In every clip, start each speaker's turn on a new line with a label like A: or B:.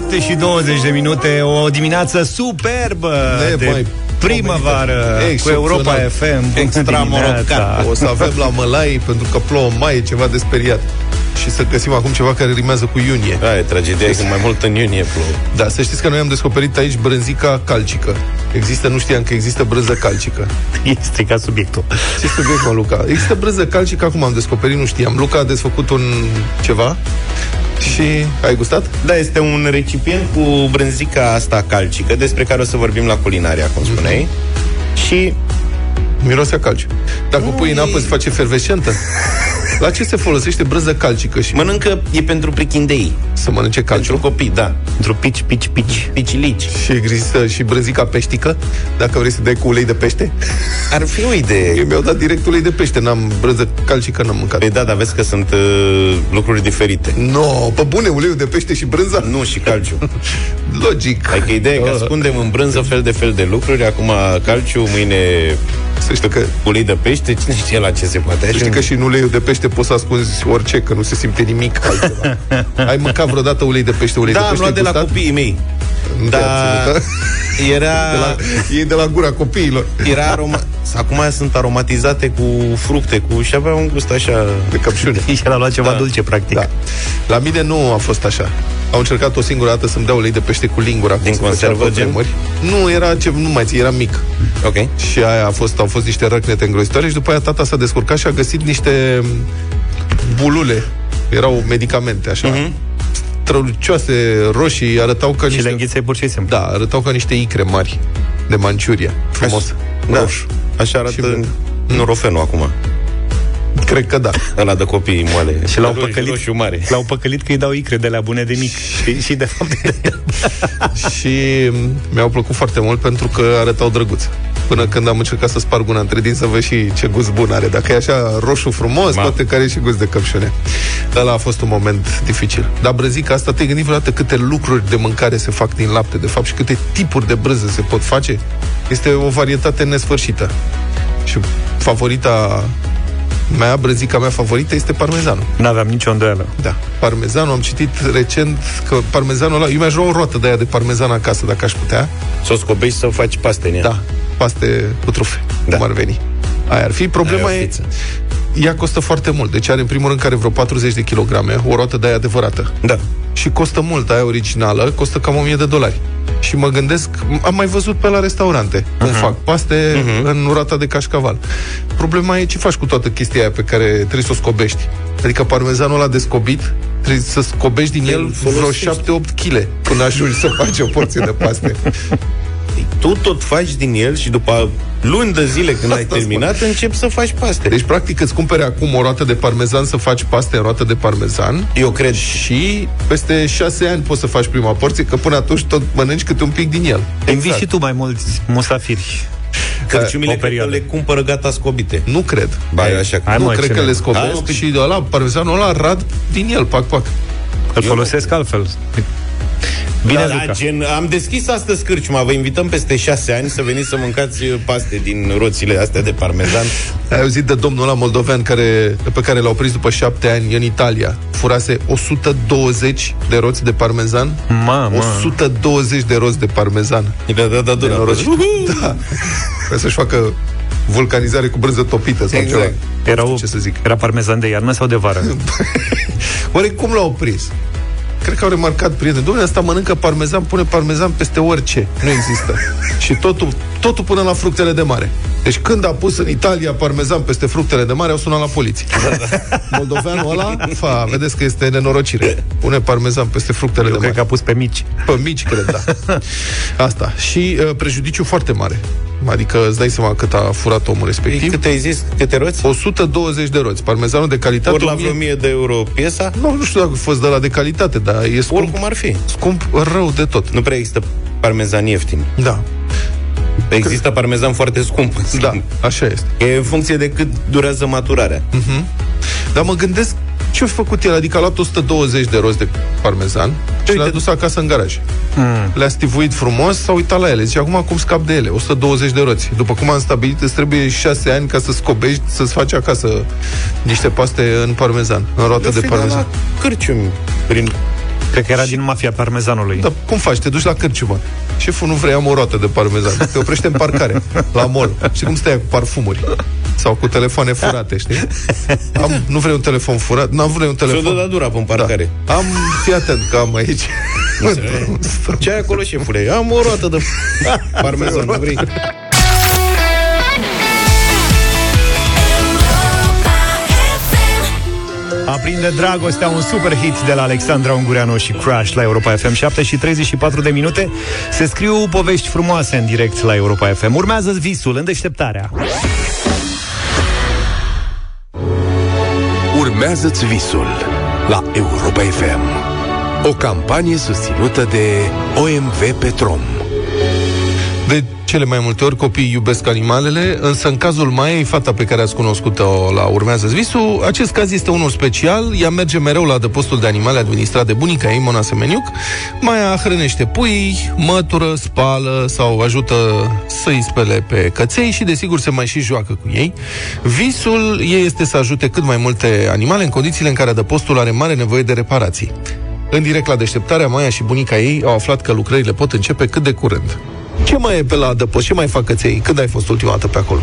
A: 7 și 20 de minute, o dimineață superbă
B: Ne
A: de
B: mai
A: primăvară cu
B: Excepțional.
A: Europa FM. Bună
B: Extra
A: dimineața.
B: morocan. O să avem la mălai pentru că plouă în mai, e ceva de speriat. Și să găsim acum ceva care rimează cu iunie.
C: Da, e tragedia că mai mult în iunie plouă.
B: Da, să știți că noi am descoperit aici brânzica calcică. Există, nu știam că există brânză calcică.
A: E stricat subiectul.
B: Ce subiect, mă, Luca? Există brânză calcică, acum am descoperit, nu știam. Luca a desfăcut un ceva și ai gustat?
C: Da, este un recipient cu brânzica asta calcică, despre care o să vorbim la culinaria, cum spuneai. Și
B: Miroase a calciu. Dacă o pui în apă, se face efervescentă. La ce se folosește brânză calcică și
C: mănâncă, e pentru prichindei.
B: să mănânce calciu?
C: Pentru copii, da.
A: Într-o pici, pici, pici.
C: Picilici.
B: Și există și brânzica peștică, dacă vrei să dai cu ulei de pește.
C: Ar fi o idee.
B: Eu mi-au dat direct ulei de pește, n-am brânză calcică, n-am mâncat.
C: Păi da, dar vezi că sunt uh, lucruri diferite.
B: No, pe bune, uleiul de pește și brânza?
C: Nu și calciu.
B: Logic.
C: Adică ideea e că
B: Ah.
C: ascundem în brânză fel de fel de lucruri, acum calciu, mâine
B: Să știi că,
C: ulei de pește, cine știe la ce se poate
B: să știi că și în uleiul de pește poți să ascunzi orice, că nu se simte nimic altceva. Ai mâncat vreodată ulei de pește, ulei
C: Da,
B: de
C: am
B: pește
C: luat de la
B: gustat?
C: copiii mei.
B: Nu
C: Da,
B: te-a ținut,
C: era,
B: De la, e de la gura copiilor.
C: era aroma... Acum sunt aromatizate cu fructe, cu și avea un gust așa...
B: De căpșune.
A: Și el a luat ceva
C: Da.
A: dulce, practic.
B: Da. La mine nu a fost așa. Au încercat o singură dată să-mi dea ulei de pește cu lingura. cum
C: Din
B: se făcea
C: conservă,
B: pe
C: gen?
B: vremuri. Nu, era ce, nu mai ții, era mic.
C: Ok.
B: Și aia a fost, au fost niște răcnete îngrozitoare și după aia tata s-a descurcat și a găsit niște bulule. Erau medicamente, așa.
C: Mhm.
B: Mm-hmm. Strălucioase, roșii, arătau ca
A: Și le
B: niște...
A: înghiței pur și simplu.
B: Da, arătau ca niște icre mari de Manciuria. Frumos.
C: Da.
B: Roșu.
C: Așa
B: Și
C: arată
B: bun.
C: norofenul acum.
B: Cred că da.
C: Ăla de copii moale.
A: Și l-au
C: Roșu-
A: păcălit,
C: roșu mare.
A: l-au păcălit că îi dau icre de la bune de mic. și, și de fapt
B: și mi-au plăcut foarte mult pentru că arătau drăguț. Până când am încercat să sparg una între din să văd și ce gust bun are. Dacă e așa roșu frumos,
C: Ma.
B: poate că are și gust de căpșune. Ăla a fost un moment dificil. Dar brăzica asta, te-ai gândit vreodată câte lucruri de mâncare se fac din lapte, de fapt, și câte tipuri de brânză se pot face? Este o varietate nesfârșită. Și favorita mea, brânzica mea favorită este parmezanul.
A: n-aveam nicio îndoială.
B: Da, parmezanul, am citit recent că parmezanul ăla, eu mi-aș lua o roată de aia de parmezan acasă dacă aș putea.
C: Să o scobești să faci paste în ea.
B: Da, paste cu trufe,
C: Da.
B: cum ar veni. Aia ar fi. Problema
C: Aia o
B: e,
C: fiță.
B: ea costă foarte mult. Deci are în primul rând care vreo 40 de kilograme, o roată de aia adevărată.
C: Da.
B: Și costă mult, aia originală, costă cam 1000 de dolari. Și mă gândesc, am mai văzut pe la restaurante cum
C: Mhm.
B: fac paste în roata de cașcaval. Problema e ce faci cu toată chestia aia pe care trebuie să o scobești. Adică parmezanul ăla descobit, trebuie să scobești din el vreo
C: folosești.
B: 7-8 kg până ajungi să faci o porție de paste.
C: Tu tot faci din el și după luni de zile când ai
B: Asta
C: terminat, începi să faci paste.
B: Deci, practic, îți cumpere acum o roată de parmezan să faci paste în roată de parmezan
C: Eu cred
B: și peste 6 ani poți să faci prima porție, că până atunci tot mănânci câte un pic din el.
A: Învii și tu mai mulți musafiri.
C: cărciumile
A: o
C: cred că
A: perioadă.
C: le cumpără gata scobite.
B: Nu cred.
C: Ba, eu așa
A: Hai,
B: nu
A: mă,
B: cred
A: ce
B: că
A: ne-
B: le scopesc
C: Hai, mă,
B: și de ăla, parmezanul ăla rad din el, pac, pac.
A: Îl folosesc altfel. Bine,
C: da,
A: Luca.
C: da, gen, am deschis astăzi cârciuma, vă invităm peste șase ani să veniți să mâncați uh, paste din roțile astea de parmezan.
B: Ai auzit de domnul ăla moldovean care, pe care l-au prins după șapte ani în Italia. Furase 120 de roți de parmezan.
A: Mamă.
B: 120 de roți de parmezan.
C: Da, da, da, da,
B: Nenorocit. Da. Trebuie să-și facă vulcanizare cu brânză topită sau
C: Exact.
B: ceva.
A: Era,
B: Nu
A: o,
B: știu ce să zic.
A: era parmezan de iarnă sau de vară?
B: Oare cum l-au prins? Cred că au remarcat prieteni. Domnule, asta mănâncă parmezan, pune parmezan peste orice. Nu există. Și totul, totul până la fructele de mare. Deci când a pus în Italia parmezan peste fructele de mare, au sunat la poliție. Moldoveanul ăla, fa, vedeți că este nenorocire. Pune parmezan peste fructele
A: Eu
B: de
A: cred
B: mare.
A: că a pus pe mici.
B: Pe mici, cred, da. Asta. Și uh, prejudiciu foarte mare. Adică îți dai seama cât a furat omul
C: Ei,
B: respectiv.
C: cât ai zis? Câte roți?
B: 120 de roți. Parmezanul de calitate.
C: Ori la
B: 1000
C: vreo 1000 de euro piesa?
B: Nu, nu știu dacă a fost de la de calitate, dar e scump,
C: Oricum ar fi.
B: scump rău de tot.
C: Nu prea există parmezan ieftin.
B: Da,
C: Există parmezan foarte scump. în
B: da,
C: schimb.
B: așa este.
C: E în funcție de cât durează maturarea.
B: Dar mă gândesc ce-a făcut el, adică a luat 120 de roți de parmezan și le-a dus acasă în garaj.
A: Mm.
B: Le-a stivuit frumos, s-a uitat la ele. Zice, acum cum scap de ele? 120 de roți. După cum am stabilit, îți trebuie 6 ani ca să scobești, să-ți faci acasă niște paste în parmezan, în roată de
C: Le-o fi dat
B: parmezan.
C: la cârciumi, prin
A: Cred că era din mafia parmezanului.
B: Da, cum faci? Te duci la cârciumă. Șeful nu vrea, am o roată de parmezan. Te oprește în parcare, la mall. Și cum stai cu parfumuri? Sau cu telefoane furate, știi? Am, nu vrei un telefon furat? Nu am vrei un telefon.
C: Și-o dă dura pe parcare.
B: Da. Am, fii atent că am aici.
C: Ce ai acolo, șefule? Am o roată de parmezan, nu vrei?
A: Aprinde dragostea, un super hit de la Alexandra Ungureanu și Crash la Europa FM 7 și 34 de minute. Se scriu povești frumoase în direct la Europa FM. Urmează visul în deșteptarea.
D: Urmează-ți visul la Europa FM. O campanie susținută de OMV Petrom.
B: De cele mai multe ori copiii iubesc animalele, însă în cazul Maiei, fata pe care ați cunoscut-o la Urmează Visul, acest caz este unul special. Ea merge mereu la adăpostul de animale administrat de bunica ei, Mona Semeniuc. Maia hrănește pui, mătură, spală sau ajută să-i spele pe căței și, desigur, se mai și joacă cu ei. Visul ei este să ajute cât mai multe animale în condițiile în care adăpostul are mare nevoie de reparații. În direct la deșteptarea, Maia și bunica ei au aflat că lucrările pot începe cât de curând. Ce mai e pe la adăpost? Ce mai fac căței? Când ai fost ultima dată pe acolo?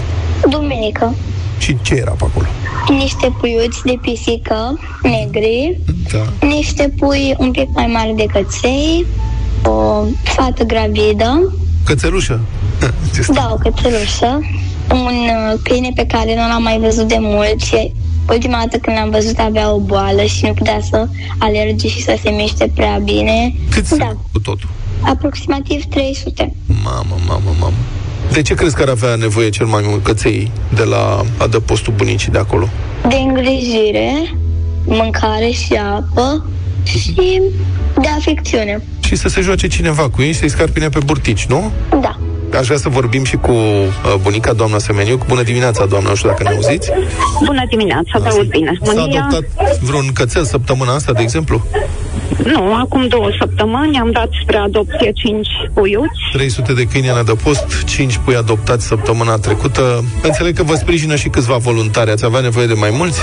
E: Duminică.
B: Și ce era pe acolo?
E: Niște puiuți de pisică negri,
B: Da.
E: niște pui un pic mai mari de căței, o fată gravidă,
B: Cățelușă? Ce stă-
E: da, o cățelușă, un uh, câine pe care nu l-am mai văzut de mult și ultima dată când l-am văzut avea o boală și nu putea să alerge și să se miște prea bine.
B: Cât
E: da,
B: sunt cu totul?
E: Aproximativ 300.
B: Mamă, mamă, mamă. De ce crezi că ar avea nevoie cel mai mult căței de la adăpostul bunicii de acolo?
E: De îngrijire, mâncare și apă și de afecțiune.
B: Și să se joace cineva cu ei, să-i scarpine pe burtici, nu?
E: Da.
B: Aș vrea să vorbim și cu uh, bunica, doamna Semeniuc. Bună dimineața, doamna, nu știu dacă ne auziți.
F: Bună dimineața, te aud bine.
B: S-a
F: Bun dia.
B: adoptat vreun cățel săptămâna asta, de exemplu?
F: Nu, acum două săptămâni am dat spre adopție cinci puiuți.
B: 300 de câini în adăpost, 5 pui adoptați săptămâna trecută. Înțeleg că vă sprijină și câțiva voluntari. Ați avea nevoie de mai mulți?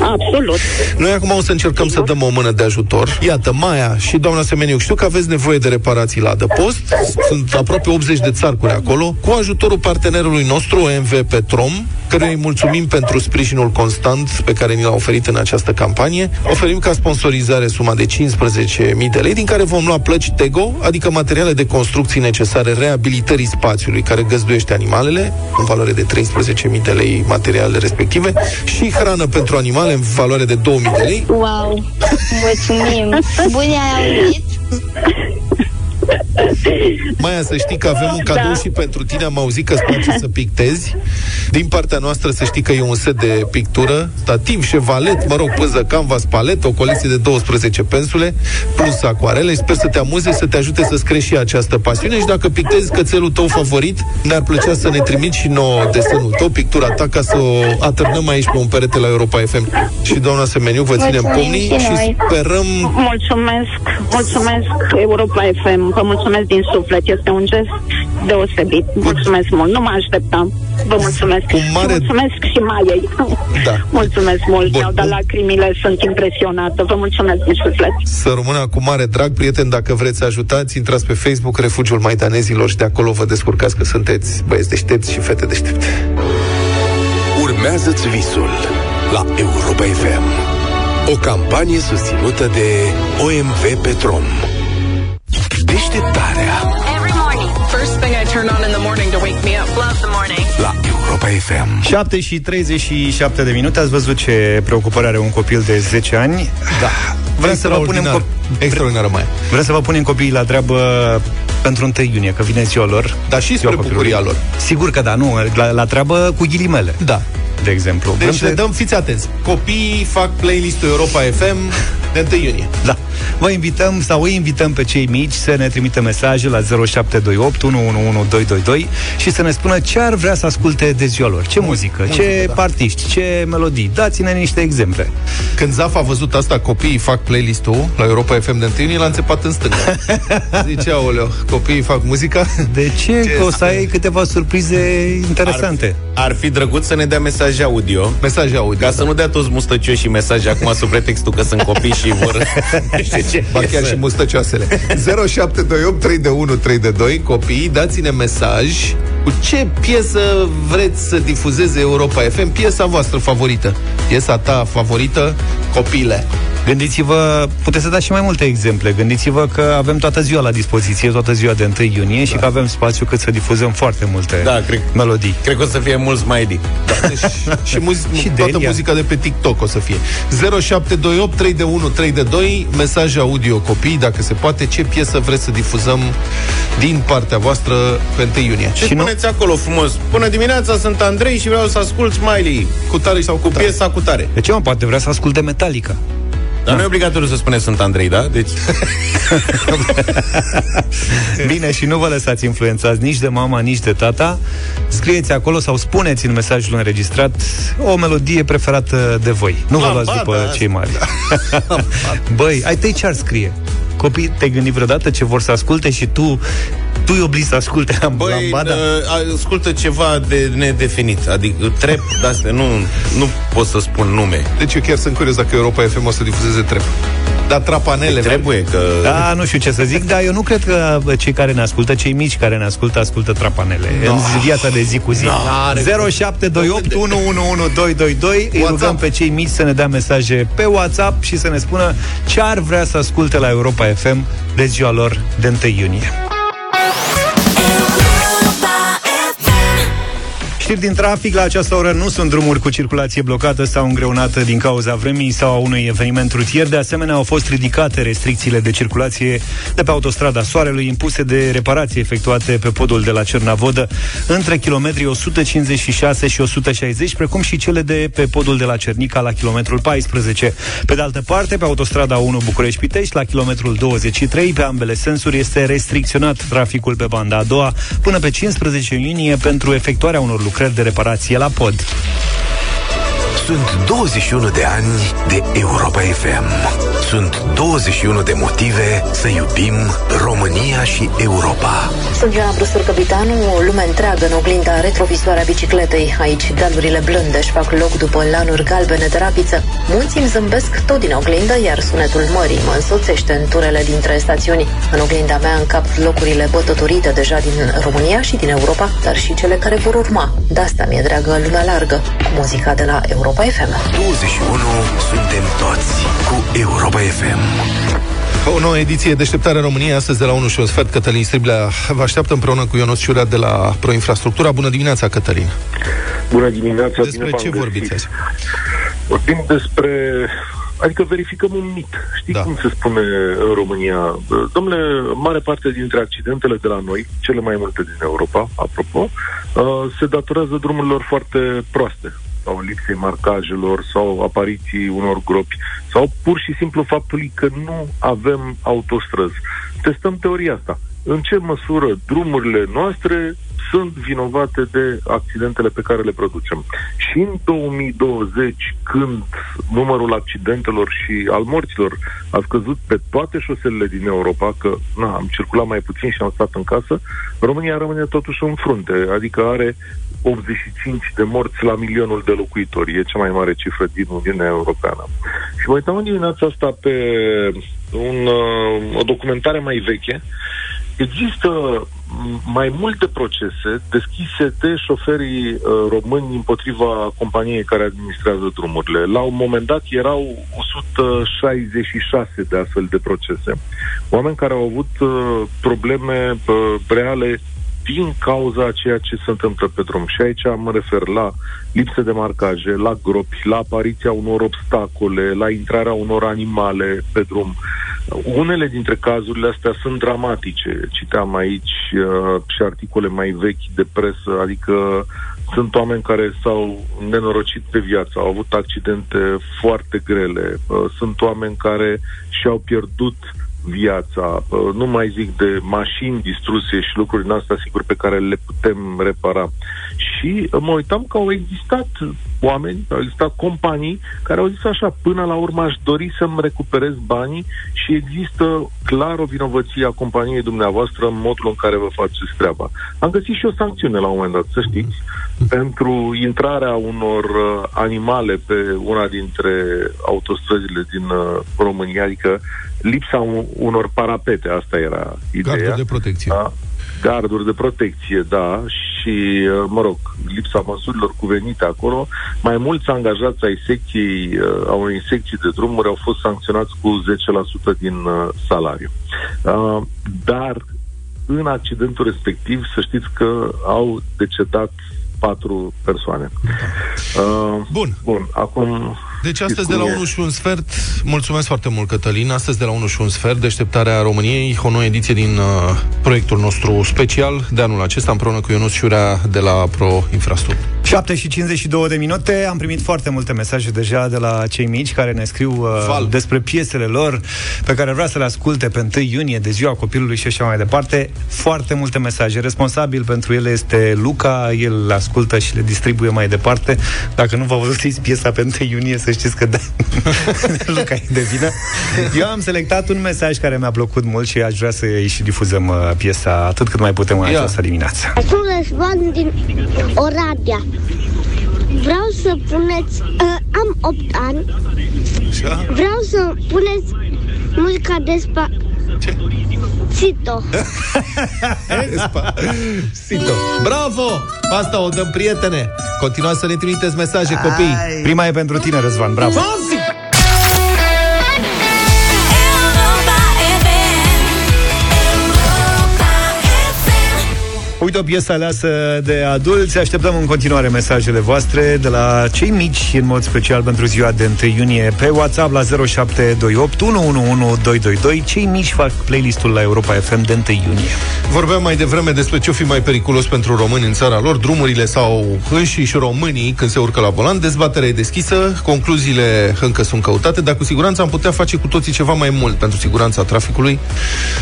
F: Absolut.
B: Noi acum o să încercăm să dăm o mână de ajutor. Iată, Maia și doamna Semeniuc, știu că aveți nevoie de reparații la adăpost. Sunt aproape 80 de țarcuri acolo. Cu ajutorul partenerului nostru, OMV Petrom, căruia îi mulțumim pentru sprijinul constant pe care ni l-a oferit în această campanie, oferim ca sponsorizare suma de 15.000 de lei, din care vom lua plăci Tego, adică materiale de construcții necesare reabilitării spațiului care găzduiește animalele, în valoare de 13.000 de lei materialele respective, și hrană pentru animale în valoare de 2.000 de lei.
E: Wow, mulțumim. Bune ai auzit?
B: Maia, să știi că avem un cadou
F: Da.
B: și pentru tine. Am auzit că îți place să pictezi. Din partea noastră să știi că e un set de pictură, stativ, șevalet, mă rog, pânză, canvas, palet, o colecție de 12 pensule, plus acuarele. Sper să te amuze, să te ajute să-ți crești și această pasiune și dacă pictezi cățelul tău favorit, ne-ar plăcea să ne trimiți și nouă desenul tău, pictura ta, ca să o atârnăm aici pe un perete la Europa FM. Și doamna Semeniu, vă ținem
E: Mulțumim
B: pomnii
E: și
B: și
E: noi.
B: sperăm
F: Mulțumesc, mulțumesc Europa FM, vă mulțumesc din suflet, este un gest deosebit. Mulțumesc mult, nu mă așteptam. Vă mulțumesc.
B: Cu mare-
F: Și mulțumesc și Maiei.
B: Da.
F: Mulțumesc mult,
B: Bun.
F: mi-au dat lacrimile, sunt impresionată. Vă mulțumesc din suflet.
B: Să rămână cu mare drag, prieteni, dacă vreți să ajutați, intrați pe Facebook, Refugiul Maidanezilor și de acolo vă descurcați că sunteți băieți deștepți și fete deștepte.
D: Urmează-ți visul la Europa FM. O campanie susținută de OMV Petrom. Deșteptarea
G: Every morning. First thing I turn on in the morning to wake me up. Love the morning.
D: la Europa FM.
A: 7 și 37 de minute Ați văzut ce preocupare are un copil de 10 ani
B: Da.
A: Vrem să vă punem
B: Extraordinar.
A: co-
B: Extraordinar mai.
A: Vrem să vă punem copiii la treabă pentru 1 iunie, că vine ziua lor
B: Dar și spre
A: Ziua copilului.
B: bucuria lor.
A: Sigur că da, nu, la, la treabă cu ghilimele
B: Da.
A: De exemplu Vrem
B: Deci
A: să-
B: le dăm, fiți atenți. Copiii fac playlist-ul Europa FM de 1 iunie.
A: Da. Vă invităm sau îi invităm pe cei mici să ne trimită mesaje la 0728 111222 și să ne spună ce ar vrea să asculte de ziua lor. Ce muzică,
B: muzică,
A: ce
B: da.
A: artiști, ce melodii. Dați-ne niște exemple.
B: Când Zaf a văzut asta, copiii fac playlist-ul la Europa FM de 1 iunie, l-a înțepat în stânga. Zice, aoleo, copiii fac muzica?
A: De ce?
B: Ce
A: Că o să
B: este?
A: ai câteva surprize interesante.
C: Ar fi drăguț să ne dea mesaje audio
B: Mesaje audio.
C: Ca să nu dea toți mustăcioși mesaje acum sub pretextul că sunt copii și vor, știe ce
B: Ba chiar și mustăcioasele. 0728 3 de 1 3 de 2 Copii, dați-ne mesaj Cu ce piesă vreți să difuzeze Europa FM Piesa voastră favorită Piesa ta favorită Copile
A: Gândiți-vă, puteți să dați și mai multe exemple. Gândiți-vă că avem toată ziua la dispoziție, toată ziua de 1 iunie da. și că avem spațiu cât să difuzăm foarte multe
C: Da, cred-
A: melodii.
C: Cred că o să fie mult smiley.
B: da, deci, Și, muzi-
A: Și
B: toată
A: Delia.
B: muzica de pe TikTok o să fie 0728 3 de 1 3 de 2 Mesaj audio copii Dacă se poate Ce piesă vreți să difuzăm Din partea voastră Pe 1 iunie
C: Ce
A: Și nu-
C: spuneți acolo frumos? Bună dimineața, sunt Andrei și vreau să ascult smiley
B: Cu tare sau cu,
C: cu
B: tare.
C: piesa cu tare.
A: De ce, mă, poate vrea să asculte Metallica?
C: Dar nu e obligatoriu să spuneți sunt Andrei, da? Deci
A: Bine, și nu vă lăsați influențați nici de mama, nici de tata. Scrieți acolo sau spuneți în mesajul înregistrat o melodie preferată de voi. Nu vă luați
C: Lambada
A: după
C: asta.
A: cei mari. Băi, ai tăi ce ar scrie? Copii, te-ai gândit vreodată ce vor să asculte și tu tu îi obligi să asculte
C: Băi,
A: lambada?
C: uh, ascultă ceva de nedefinit Adică trep de-astea Nu, nu pot să spun nume
B: Deci eu chiar sunt curios Dacă Europa FM o să difuzeze trep Dar trapanele
C: Trebuie că
A: Da, nu știu ce să zic, dar eu nu cred că cei care ne ascultă, cei mici care ne ascultă, ascultă trapanele
C: Da.
A: în viața de zi cu zi. 0728 111222 Îi
B: WhatsApp.
A: rugăm pe cei mici să ne dea mesaje pe WhatsApp și să ne spună ce ar vrea să asculte la Europa FM de ziua lor de 1 iunie. Știri din trafic, la această oră nu sunt drumuri cu circulație blocată sau îngreunată din cauza vremii sau a unui eveniment rutier. De asemenea, au fost ridicate restricțiile de circulație de pe autostrada Soarelui impuse de reparații efectuate pe podul de la Cernavodă între kilometrii 156 și 160, precum și cele de pe podul de la Cernica la kilometrul 14. Pe de altă parte, pe autostrada 1 București-Pitești, la kilometrul 23, pe ambele sensuri este restricționat traficul pe banda a doua până pe 15 iunie pentru efectuarea unor lucrări de reparație la pod.
D: Sunt 21 de ani de Europa FM. Sunt 21 de motive să iubim România și Europa.
H: Sunt Ioana Brustur, capitanul, o lume întreagă în oglinda retrovisoare a bicicletei. Aici dealurile blânde își fac loc după lanuri galbene de rapiță. Munții îmi zâmbesc tot din oglindă, iar sunetul mării mă însoțește în turele dintre stațiuni. În oglinda mea încap locurile bătătorite deja din România și din Europa, dar și cele care vor urma. De asta mi-e dragă lumea largă, cu muzica de la Europa FM.
D: 21 suntem toți cu Europa FM.
B: O nouă ediție Deșteptarea României Astăzi de la 1 și un sfert Cătălin Striblea Vă așteaptă împreună cu Ionuț Ciurea de la Proinfrastructura Bună dimineața, Cătălin
I: Bună dimineața!
B: Despre
I: bine
B: ce
I: v-am
B: vorbiți
I: găsit.
B: azi?
I: Vorbim despre... Adică verificăm un mit. Știți
B: Da.
I: da. cum se spune în România? Domnule, mare parte dintre accidentele de la noi, cele mai multe din Europa, apropo, uh, se datorează drumurilor foarte proaste sau lipsei marcajelor sau apariției unor gropi sau pur și simplu faptului că nu avem autostrăzi. Testăm teoria asta. În ce măsură drumurile noastre sunt vinovate de accidentele pe care le producem. Și în 2020, când numărul accidentelor și al morților a scăzut pe toate șoselele din Europa, că na, am circulat mai puțin și am stat în casă, România rămâne totuși în frunte, adică are 85 de morți la milionul de locuitori. E cea mai mare cifră din Uniunea Europeană. Și mă uitam în dimineața asta pe un, uh, o documentare mai veche Există m, mai multe procese deschise de șoferii uh, români împotriva companiei care administrează drumurile. La un moment dat erau 166 de astfel de procese. Oameni care au avut uh, probleme uh, reale din cauza a ceea ce se întâmplă pe drum. Și aici mă refer la lipsă de marcaje, la gropi, la apariția unor obstacole, la intrarea unor animale pe drum. Unele dintre cazurile astea sunt dramatice. Citeam aici uh, și articole mai vechi de presă, adică sunt oameni care s-au nenorocit pe viață, au avut accidente foarte grele, uh, sunt oameni care și-au pierdut viața, uh, nu mai zic de mașini distruse și lucruri din astea, sigur, pe care le putem repara. Și mă uitam că au existat oameni, au existat companii care au zis așa, până la urmă aș dori să-mi recuperez banii și există clar o vinovăție a companiei dumneavoastră în modul în care vă faceți treaba. Am găsit și o sancțiune la un moment dat, să știți, pentru intrarea unor uh, animale pe una dintre autostrăzile din uh, România, adică lipsa un, unor parapete, asta era ideea.
B: Garduri de protecție.
I: Da? Garduri de protecție, da, și, uh, mă rog, lipsa măsurilor cuvenite acolo. Mai mulți angajați ai secției, uh, a unei secții de drumuri au fost sancționați cu 10% din uh, salariu. Uh, dar în accidentul respectiv, să știți că au decedat patru persoane. Uh,
B: Bun.
I: Bun, acum...
B: Deci astăzi de
I: cum
B: la
I: e.
B: 1 și un sfert, mulțumesc foarte mult Cătălin, astăzi de la 1 și un sfert, deșteptarea României, o nouă ediție din uh, proiectul nostru special de anul acesta, împreună cu Ionuț Șurea de la Pro Infrastructure.
A: 7 și 52 de minute, am primit foarte multe mesaje deja de la cei mici care ne scriu uh,
B: Val.
A: despre piesele lor pe care vrea să le asculte pe 1 iunie de ziua copilului și așa mai departe. Foarte multe mesaje. Responsabil pentru ele este Luca, el le ascultă și le distribuie mai departe. Dacă nu v-au văzut piesa pe 1 iunie, să știți că da, Luca e de vină. Eu am selectat un mesaj care mi-a plăcut mult și aș vrea să îi și difuzăm uh, piesa atât cât mai putem în
B: Ia.
A: această dimineață.
J: Sunt Răzvan din Oradea. Vreau să puneți... Uh, am 8 ani. Vreau să puneți muzica de spa... Cito.
B: Sito. Bravo! Asta o dăm, prietene! Continuați să ne trimiteți mesaje, copii!
A: Prima e pentru tine, Răzvan, bravo! Uite o piesă aleasă de adulți. Așteptăm în continuare mesajele voastre De la cei mici, în mod special pentru ziua de 1 iunie Pe WhatsApp la 0728 111222 Cei mici fac playlistul la Europa FM de 1 iunie.
B: Vorbeam mai devreme despre ce o fi mai periculos pentru români în țara lor, drumurile sau înșiși românii când se urcă la volan. Dezbaterea e deschisă, concluziile încă sunt căutate, dar cu siguranță am putea face cu toții ceva mai mult pentru siguranța traficului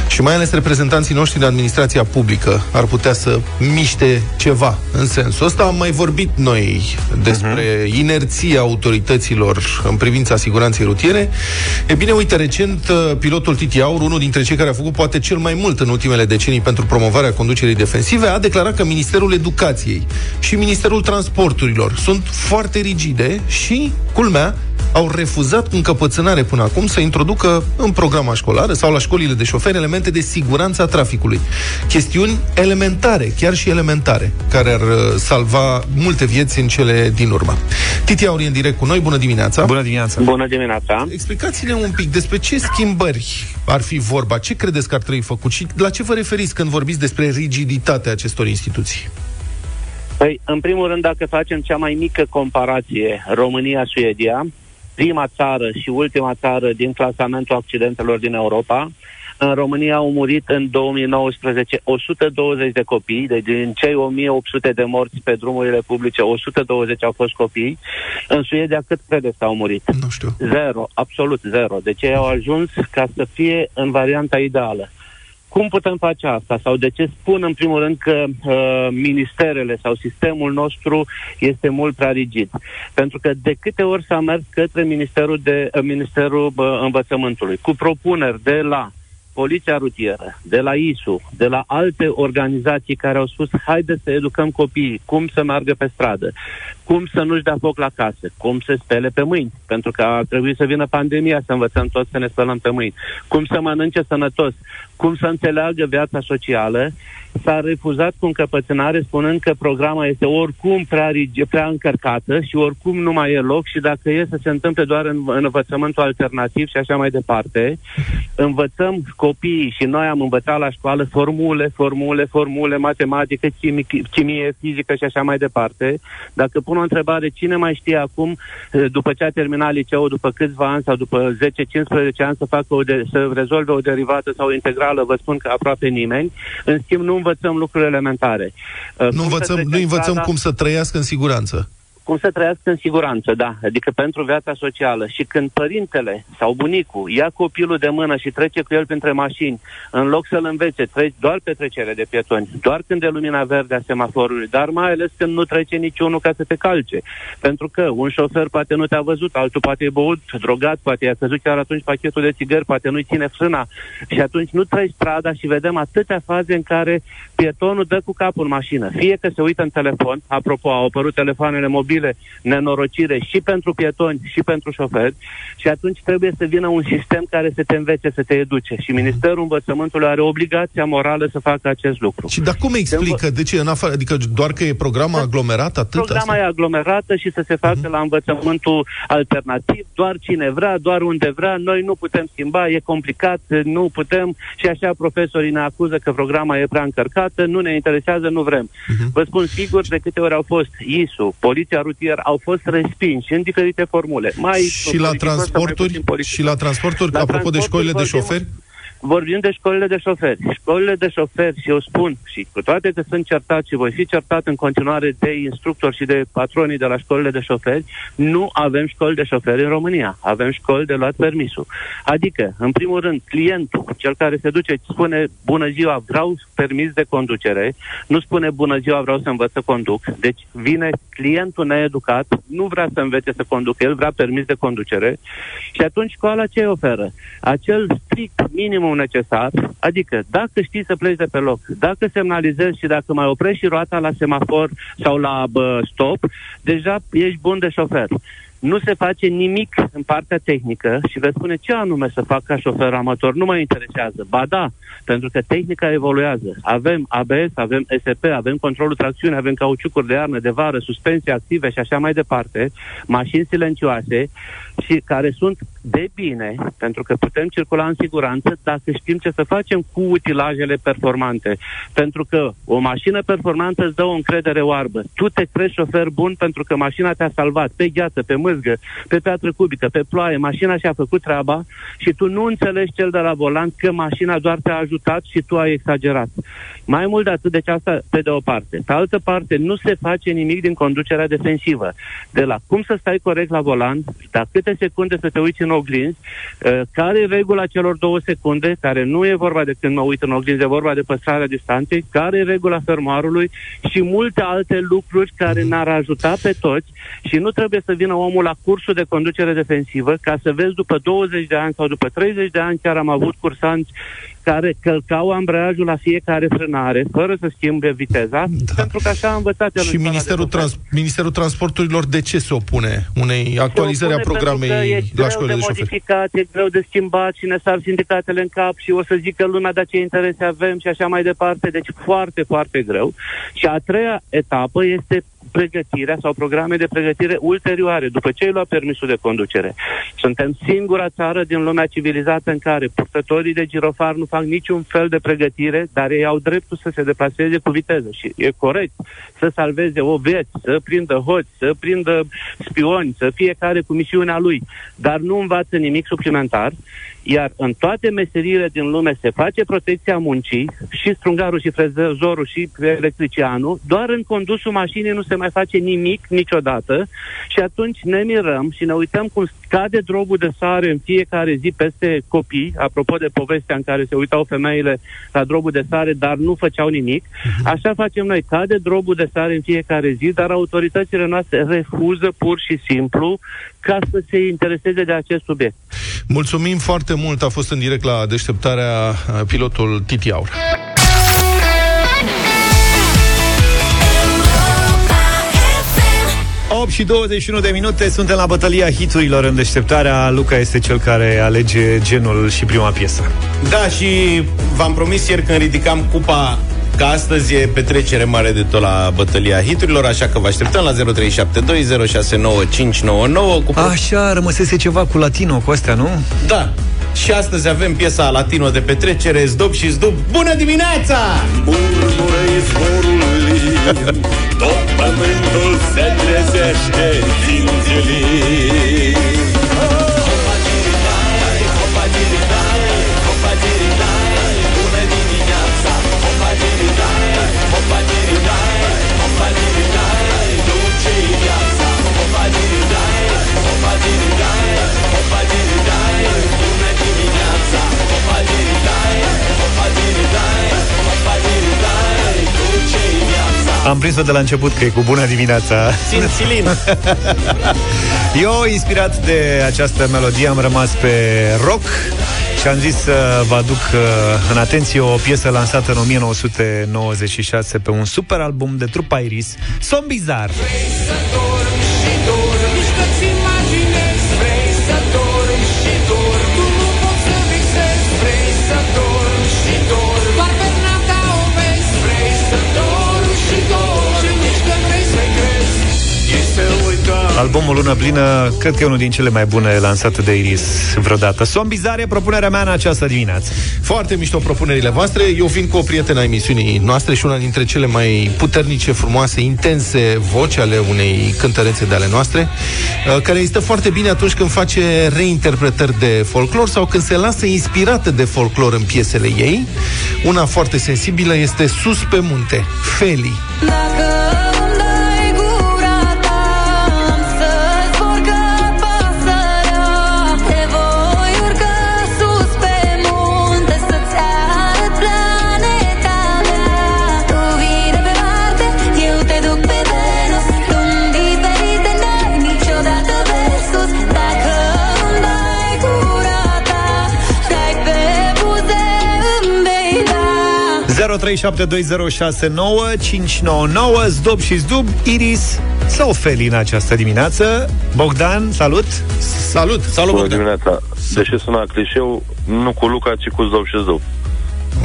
B: și mai ales reprezentanții noștri de administrația publică. Ar putea să miște ceva în sensul ăsta. Am mai vorbit noi despre uh-huh. inerția autorităților în privința siguranței rutiere. E bine, uite, recent uh, pilotul Titi Aur, unul dintre cei care a făcut poate cel mai mult în ultimele decenii pentru promovarea conducerii defensive, a declarat că Ministerul Educației și Ministerul Transporturilor sunt foarte rigide și, culmea, au refuzat cu încăpățânare până acum să introducă în programa școlară sau la școlile de șoferi elemente de siguranță a traficului. Chestiuni elementare, chiar și elementare, care ar uh, salva multe vieți în cele din urmă. Titi Aur e în direct cu noi, bună dimineața!
A: Bună dimineața!
K: Bună dimineața!
B: Explicați-ne un pic despre ce schimbări ar fi vorba, ce credeți că ar trebui făcut și la ce vă referiți când vorbiți despre rigiditatea acestor instituții?
K: Păi, în primul rând, dacă facem cea mai mică comparație, România-Suedia, prima țară și ultima țară din clasamentul accidentelor din Europa, în România au murit în 2019 120 de copii, deci din cei 1800 de morți pe drumurile publice, 120 au fost copii. În Suedia cât credeți că au murit?
B: Nu știu.
K: Zero, absolut zero. Deci ei au ajuns ca să fie în varianta ideală. Cum putem face asta? Sau de ce spun în primul rând că uh, ministerele sau sistemul nostru este mult prea rigid? Pentru că de câte ori s-a mers către Ministerul, de, uh, Ministerul uh, Învățământului cu propuneri de la Poliția Rutieră, de la ISU, de la alte organizații care au spus haide să educăm copiii, cum să meargă pe stradă, cum să nu-și dea foc la casă, cum să spele pe mâini, pentru că ar trebui să vină pandemia să învățăm toți să ne spălăm pe mâini, cum să mănânce sănătos, cum să înțeleagă viața socială, s-a refuzat cu încăpățânare spunând că programa este oricum prea, rigi, prea încărcată și oricum nu mai e loc și dacă e să se întâmple doar în, în învățământul alternativ și așa mai departe, învățăm copiii și noi am învățat la școală formule, formule, formule, matematică, chimie, chimie fizică și așa mai departe. Dacă pun o întrebare, cine mai știe acum, după ce a terminat liceul, după câțiva ani sau după 10-15 ani să facă o de, să rezolve o derivată sau o integrală, vă spun că aproape nimeni. În schimb, nu învățăm lucruri elementare. Uh,
B: Nu
K: cum să
B: învățăm,
K: trecem
B: nu învățăm
K: strada-
B: cum să trăiască în siguranță.
K: Cum să trăiască în siguranță, da, adică pentru viața socială. Și când părintele sau bunicul ia copilul de mână și trece cu el printre mașini, în loc să-l învețe, treci doar pe trecere de pietoni, doar când e lumina verde a semaforului, dar mai ales când nu trece niciunul ca să te calce. Pentru că un șofer poate nu te-a văzut, altul poate e băut, drogat, poate i-a căzut chiar atunci pachetul de țigări, poate nu-i ține frâna și atunci nu treci strada și vedem atâtea faze în care pietonul dă cu capul în mașină. Fie că se uită în telefon, apropo, au apărut telefoanele mobile, nenorocire și pentru pietoni și pentru șoferi și atunci trebuie să vină un sistem care să te învețe, să te educe și Ministerul Învățământului are obligația morală să facă acest lucru.
B: Și dar cum explică? De ce? În afară, adică doar că e programa aglomerat atât?
K: Programa asta? e aglomerată și să se facă uh-huh. la învățământul alternativ, doar cine vrea, doar unde vrea, noi nu putem schimba, e complicat, nu putem și așa profesorii ne acuză că programa e prea încărcată, nu ne interesează, nu vrem. Uh-huh. Vă spun sigur de câte ori au fost ISU, Poliția Rutieră, au fost respinși în diferite formule. Mai
B: și la transporturi? Și la transporturi, la apropo de școlile de șoferi?
K: Vorbim de școlile de șoferi. Școlile de șoferi, și eu spun, și cu toate că sunt certat și voi fi certat în continuare de instructori și de patronii de la școlile de șoferi, nu avem școli de șoferi în România. Avem școli de luat permisul. Adică, în primul rând, clientul, cel care se duce, spune, bună ziua, vreau permis de conducere, nu spune, bună ziua, vreau să învăț să conduc. Deci vine clientul needucat, nu vrea să învețe să conducă, el vrea permis de conducere și atunci școala ce oferă? Acel strict minim minimum necesar, adică dacă știi să pleci de pe loc, dacă semnalizezi și dacă mai oprești și roata la semafor sau la bă, stop, deja ești bun de șofer nu se face nimic în partea tehnică și veți spune ce anume să fac ca șofer amator, nu mă interesează. Ba da, pentru că tehnica evoluează. Avem ABS, avem SP, avem controlul tracțiune, avem cauciucuri de iarnă, de vară, suspensie active și așa mai departe, mașini silencioase și care sunt de bine, pentru că putem circula în siguranță dacă știm ce să facem cu utilajele performante. Pentru că o mașină performantă îți dă o încredere oarbă. Tu te crezi șofer bun pentru că mașina te-a salvat pe gheață, pe mâzgă, pe piatră cubică, pe ploaie, mașina și-a făcut treaba și tu nu înțelegi cel de la volan că mașina doar te-a ajutat și tu ai exagerat. Mai mult de atât, deci asta pe de o parte. Pe altă parte, nu se face nimic din conducerea defensivă. De la cum să stai corect la volan, la câte secunde să te uiți în oglinzi, uh, care e regula celor două secunde, care nu e vorba de când mă uit în oglinzi, e vorba de păstrarea distanței, care e regula fermoarului și multe alte lucruri care ne-ar ajuta pe toți și nu trebuie să vină omul la cursul de conducere defensivă ca să vezi după 20 de ani sau după 30 de ani chiar am avut cursanți care călcau ambreiajul la fiecare frânare, fără să schimbe viteza, da. pentru că așa a învățat el
B: Și Ministerul, Trans- Ministerul Transporturilor de ce se opune unei actualizări a programei la școlile de, de
K: modificat, e greu de schimbat și ne sar sindicatele în cap și o să zică lumea de ce interese avem și așa mai departe, deci foarte, foarte greu. Și a treia etapă este pregătirea sau programe de pregătire ulterioare, după ce ai luat permisul de conducere. Suntem singura țară din lumea civilizată în care purtătorii de girofar nu fac niciun fel de pregătire, dar ei au dreptul să se deplaseze cu viteză. Și e corect să salveze o vieți, să prindă hoți, să prindă spioni, să fiecare cu misiunea lui, dar nu învață nimic suplimentar iar în toate meseriile din lume se face protecția muncii, și strungarul, și frezorul, și electricianul, doar în condusul mașinii nu se mai face nimic niciodată și atunci ne mirăm și ne uităm cum scade drobul de sare în fiecare zi peste copii, apropo de povestea în care se uitau femeile la drobul de sare, dar nu făceau nimic. Mhm. Așa facem noi, cade drobul de sare în fiecare zi, dar autoritățile noastre refuză pur și simplu ca să se intereseze de acest subiect.
B: Mulțumim foarte mult, a fost în direct la deșteptarea pilotul Titi Aur.
A: 8 și 21 de minute Suntem la bătălia hiturilor în deșteptarea. Luca este cel care alege genul și prima piesă.
C: Da, și v-am promis ieri când ridicam cupa că astăzi e petrecere mare de tot la bătălia hiturilor, așa că vă așteptăm la 0372069599 cu...
A: Așa, rămăsese ceva cu latino cu astea, nu?
C: Da, și astăzi avem piesa latino de petrecere, Zdop și Zdub. Bună dimineața! Murmură izvorului, tot pământul se trezește din zilii.
A: Am prins-o de la început că e cu bună dimineața.
C: Țințilin.
A: Eu, inspirat de această melodie, am rămas pe rock și am zis să vă aduc uh, în atenție o piesă lansată în 1996 pe un super album de trupa Iris, Somn Bizar. Albumul Lună Plină, cred că e unul din cele mai bune lansate de Iris vreodată. Somn bizare, propunerea mea în această dimineață.
B: Foarte mișto propunerile voastre. Eu vin cu o prietenă a emisiunii noastre și una dintre cele mai puternice, frumoase, intense voci ale unei cântărețe de ale noastre, uh, care este foarte bine atunci când face reinterpretări de folclor sau când se lasă inspirată de folclor în piesele ei. Una foarte sensibilă este Sus pe munte, Feli.
L: Dacă
A: 0372069599 Zdub și Zdub, Iris sau Feli în această dimineață. Bogdan, salut!
B: Salut!
C: Salut,
I: Bună
C: Bogdan.
I: dimineața. Deși sună clișeu, nu cu Luca, ci cu Zob și Zob.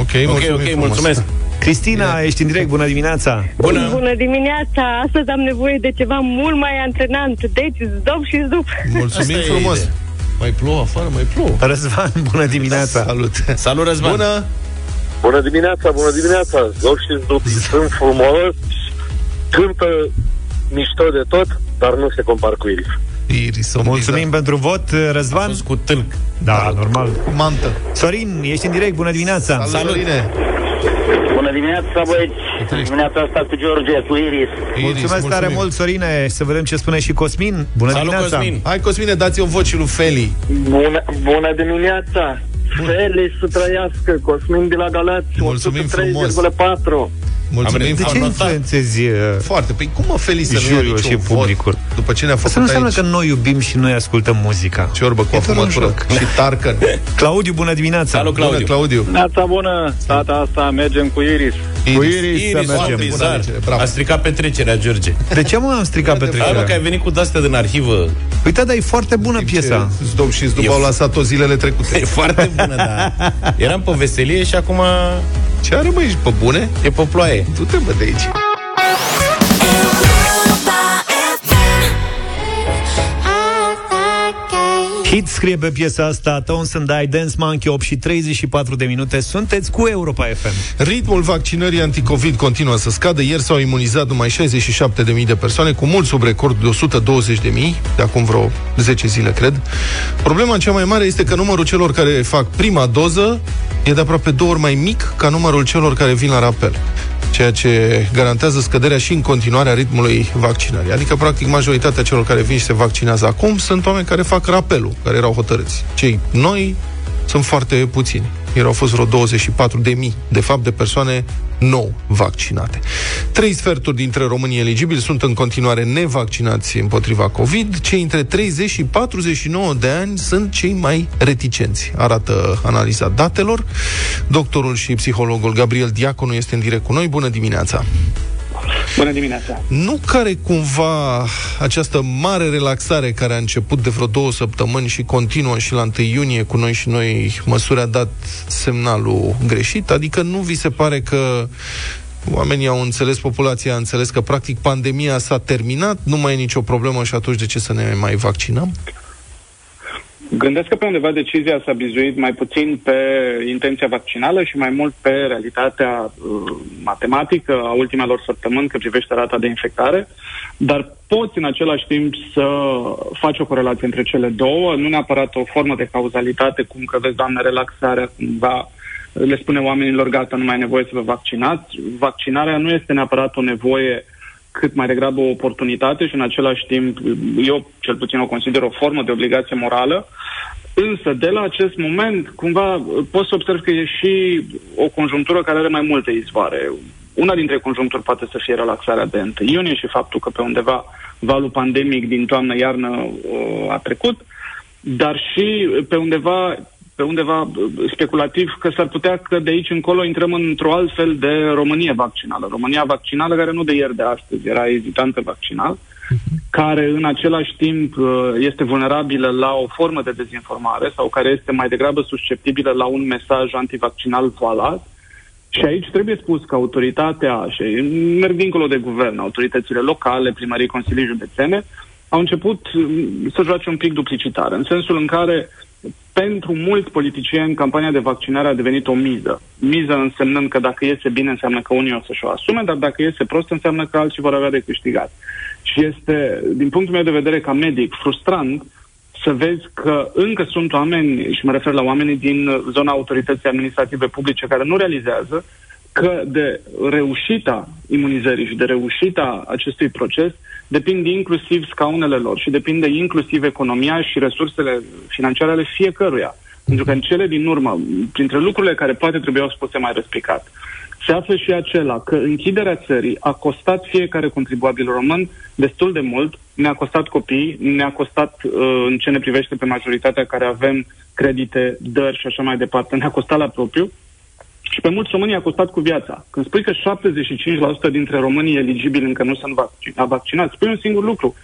B: Ok,
C: Ok,
B: mulțumim
C: ok,
B: frumos.
C: mulțumesc.
A: Cristina, ești în direct, bună dimineața!
C: Bună.
M: Bună dimineața! Astăzi am nevoie de ceva mult mai antrenant. Deci, zdob și zdup.
B: Mulțumim
C: Asta e
B: frumos.
C: ideea.
B: Mai plouă afară, mai plouă.
A: Răzvan, bună dimineața!
B: Salut!
C: Salut, Răzvan.
B: Bună!
I: Bună dimineața, bună dimineața! Zob și Zob sunt frumos, cântă mișto de tot, dar nu se compar cu Iris.
B: Iris, somn
A: Mulțumim pentru vot,
C: Am
A: Răzvan.
C: fost cu tâlc.
A: Da, normal.
B: bizar. Cu mantă.
A: Sorin, ești în direct, bună dimineața!
B: Salut,
C: Salut.
B: Sorine.
N: Bună dimineața, băieți! Dimineața asta cu George, cu Iris.
B: Iris,
A: Mulțumesc tare
B: mulțumim.
A: mult, Sorine. Să vedem ce spune și Cosmin. Bună
C: Salut,
A: dimineața!
C: Cosmin.
B: Hai, Cosmine, dați o voce lui Feli.
N: Bună, bună dimineața! Feli să trăiască, Cosmin de la Galați,
B: Mulțumim frumos.
N: 103,4.
B: Mulțumim
A: De ce
B: frumos.
A: influențezi uh,
B: Foarte. Păi cum mă Feli să nu ia
A: juriul
B: niciun
A: și
B: vot
A: publicul?
B: După ce ne-a
A: Asta
B: făcut
A: nu înseamnă
B: aici
A: că noi iubim și noi ascultăm muzica.
B: ciorbă cu
A: E doar un
B: afumătură
A: joc.
B: și tarcă.
A: Claudiu, bună dimineața!
C: Salut,
B: Bună,
C: Claudiu.
B: Claudiu.
N: Data bună, data asta mergem cu Iris.
A: Cu Iris, să
C: Iris,
A: mergem.
C: Iris
B: Bună alegere, bravo.
C: A stricat petrecerea, George.
A: De ce mă am stricat pe
C: Hai, mă, că ai
A: trecerea?
C: venit cu de-astea din arhivă.
A: Uite, dar e foarte bună piesa.
B: Zdop și Zdub
C: E
B: au
C: f-
B: lăsat-o zilele trecute.
C: E foarte bună, da. Eram pe veselie și acum
B: Ce are, măi, ești pe bune?
C: e pe ploaie.
B: Du-te, bă, de aici.
A: Hit scrie pe piesa asta Townsend I Dance Monkey 8 și 34 de minute Sunteți cu Europa FM
B: Ritmul vaccinării anticovid continuă să scadă. Ieri s-au imunizat numai 67.000 de persoane, cu mult sub recordul de 120.000, de acum vreo 10 zile, cred. Problema cea mai mare este că numărul celor care fac prima doză e de aproape două ori mai mic ca numărul celor care vin la rapel ceea ce garantează scăderea și în continuare a ritmului vaccinării. Adică, practic, majoritatea celor care vin și se vaccinează acum sunt oameni care fac rapelul, care erau hotărâți. Cei noi sunt foarte puțini. Erau fost vreo 24 de mii, de fapt, de persoane nou vaccinate. Trei sferturi dintre românii eligibili sunt în continuare nevaccinați împotriva COVID. Cei între 30 și 49 de ani sunt cei mai reticenți, arată analiza datelor. Doctorul și psihologul Gabriel Diaconu este în direct cu noi. Bună dimineața!
N: Bună dimineața!
B: Nu care cumva această mare relaxare care a început de vreo două săptămâni și continuă și la 1 iunie cu noi și noi măsuri a dat semnalul greșit? Adică nu vi se pare că oamenii au înțeles, populația a înțeles că practic pandemia s-a terminat, nu mai e nicio problemă și atunci de ce să ne mai vaccinăm?
O: Gândesc că pe undeva decizia s-a bizuit mai puțin pe intenția vaccinală și mai mult pe realitatea uh, matematică a ultimelor săptămâni că privește rata de infectare, dar poți în același timp să faci o corelație între cele două, nu neapărat o formă de cauzalitate, cum că vezi, doamne, relaxarea, cumva le spune oamenilor, gata, nu mai e nevoie să vă vaccinați. Vaccinarea nu este neapărat o nevoie cât mai degrabă o oportunitate și în același timp, eu cel puțin o consider o formă de obligație morală, însă de la acest moment, cumva, poți să observi că e și o conjunctură care are mai multe izvoare. una dintre conjuncturi poate să fie relaxarea de 1 iunie și faptul că pe undeva valul pandemic din toamnă-iarnă uh, a trecut, dar și pe undeva pe undeva uh, speculativ că s-ar putea că de aici încolo intrăm într-o altfel de România vaccinală. România vaccinală care nu de ieri de astăzi era ezitantă vaccinal, care în același timp uh, este vulnerabilă la o formă de dezinformare sau care este mai degrabă susceptibilă la un mesaj antivaccinal voalat. Și aici trebuie spus că autoritatea, și merg dincolo de guvern, autoritățile locale, primarii consilii județene, au început mm, să joace un pic duplicitar, în sensul în care pentru mulți politicieni campania de vaccinare a devenit o miză. Miză însemnând că dacă iese bine înseamnă că unii o să-și o asume, dar dacă iese prost înseamnă că alții vor avea de câștigat. Și este, din punctul meu de vedere ca medic, frustrant să vezi că încă sunt oameni, și mă refer la oamenii din zona autorității administrative publice care nu realizează că de reușita imunizării și de reușita acestui proces depind inclusiv scaunele lor și depinde inclusiv economia și resursele financiare ale fiecăruia. Pentru că în cele din urmă, printre lucrurile care poate trebuiau spuse mai răspicat, se află și acela că închiderea țării a costat fiecare contribuabil român destul de mult, ne-a costat copii, ne-a costat uh, în ce ne privește pe majoritatea care avem credite, dări și așa mai departe, ne-a costat la propriu și pe mulți români a costat cu viața. Când spui că 75% dintre românii eligibili încă nu sunt vaccinați, spui un singur lucru,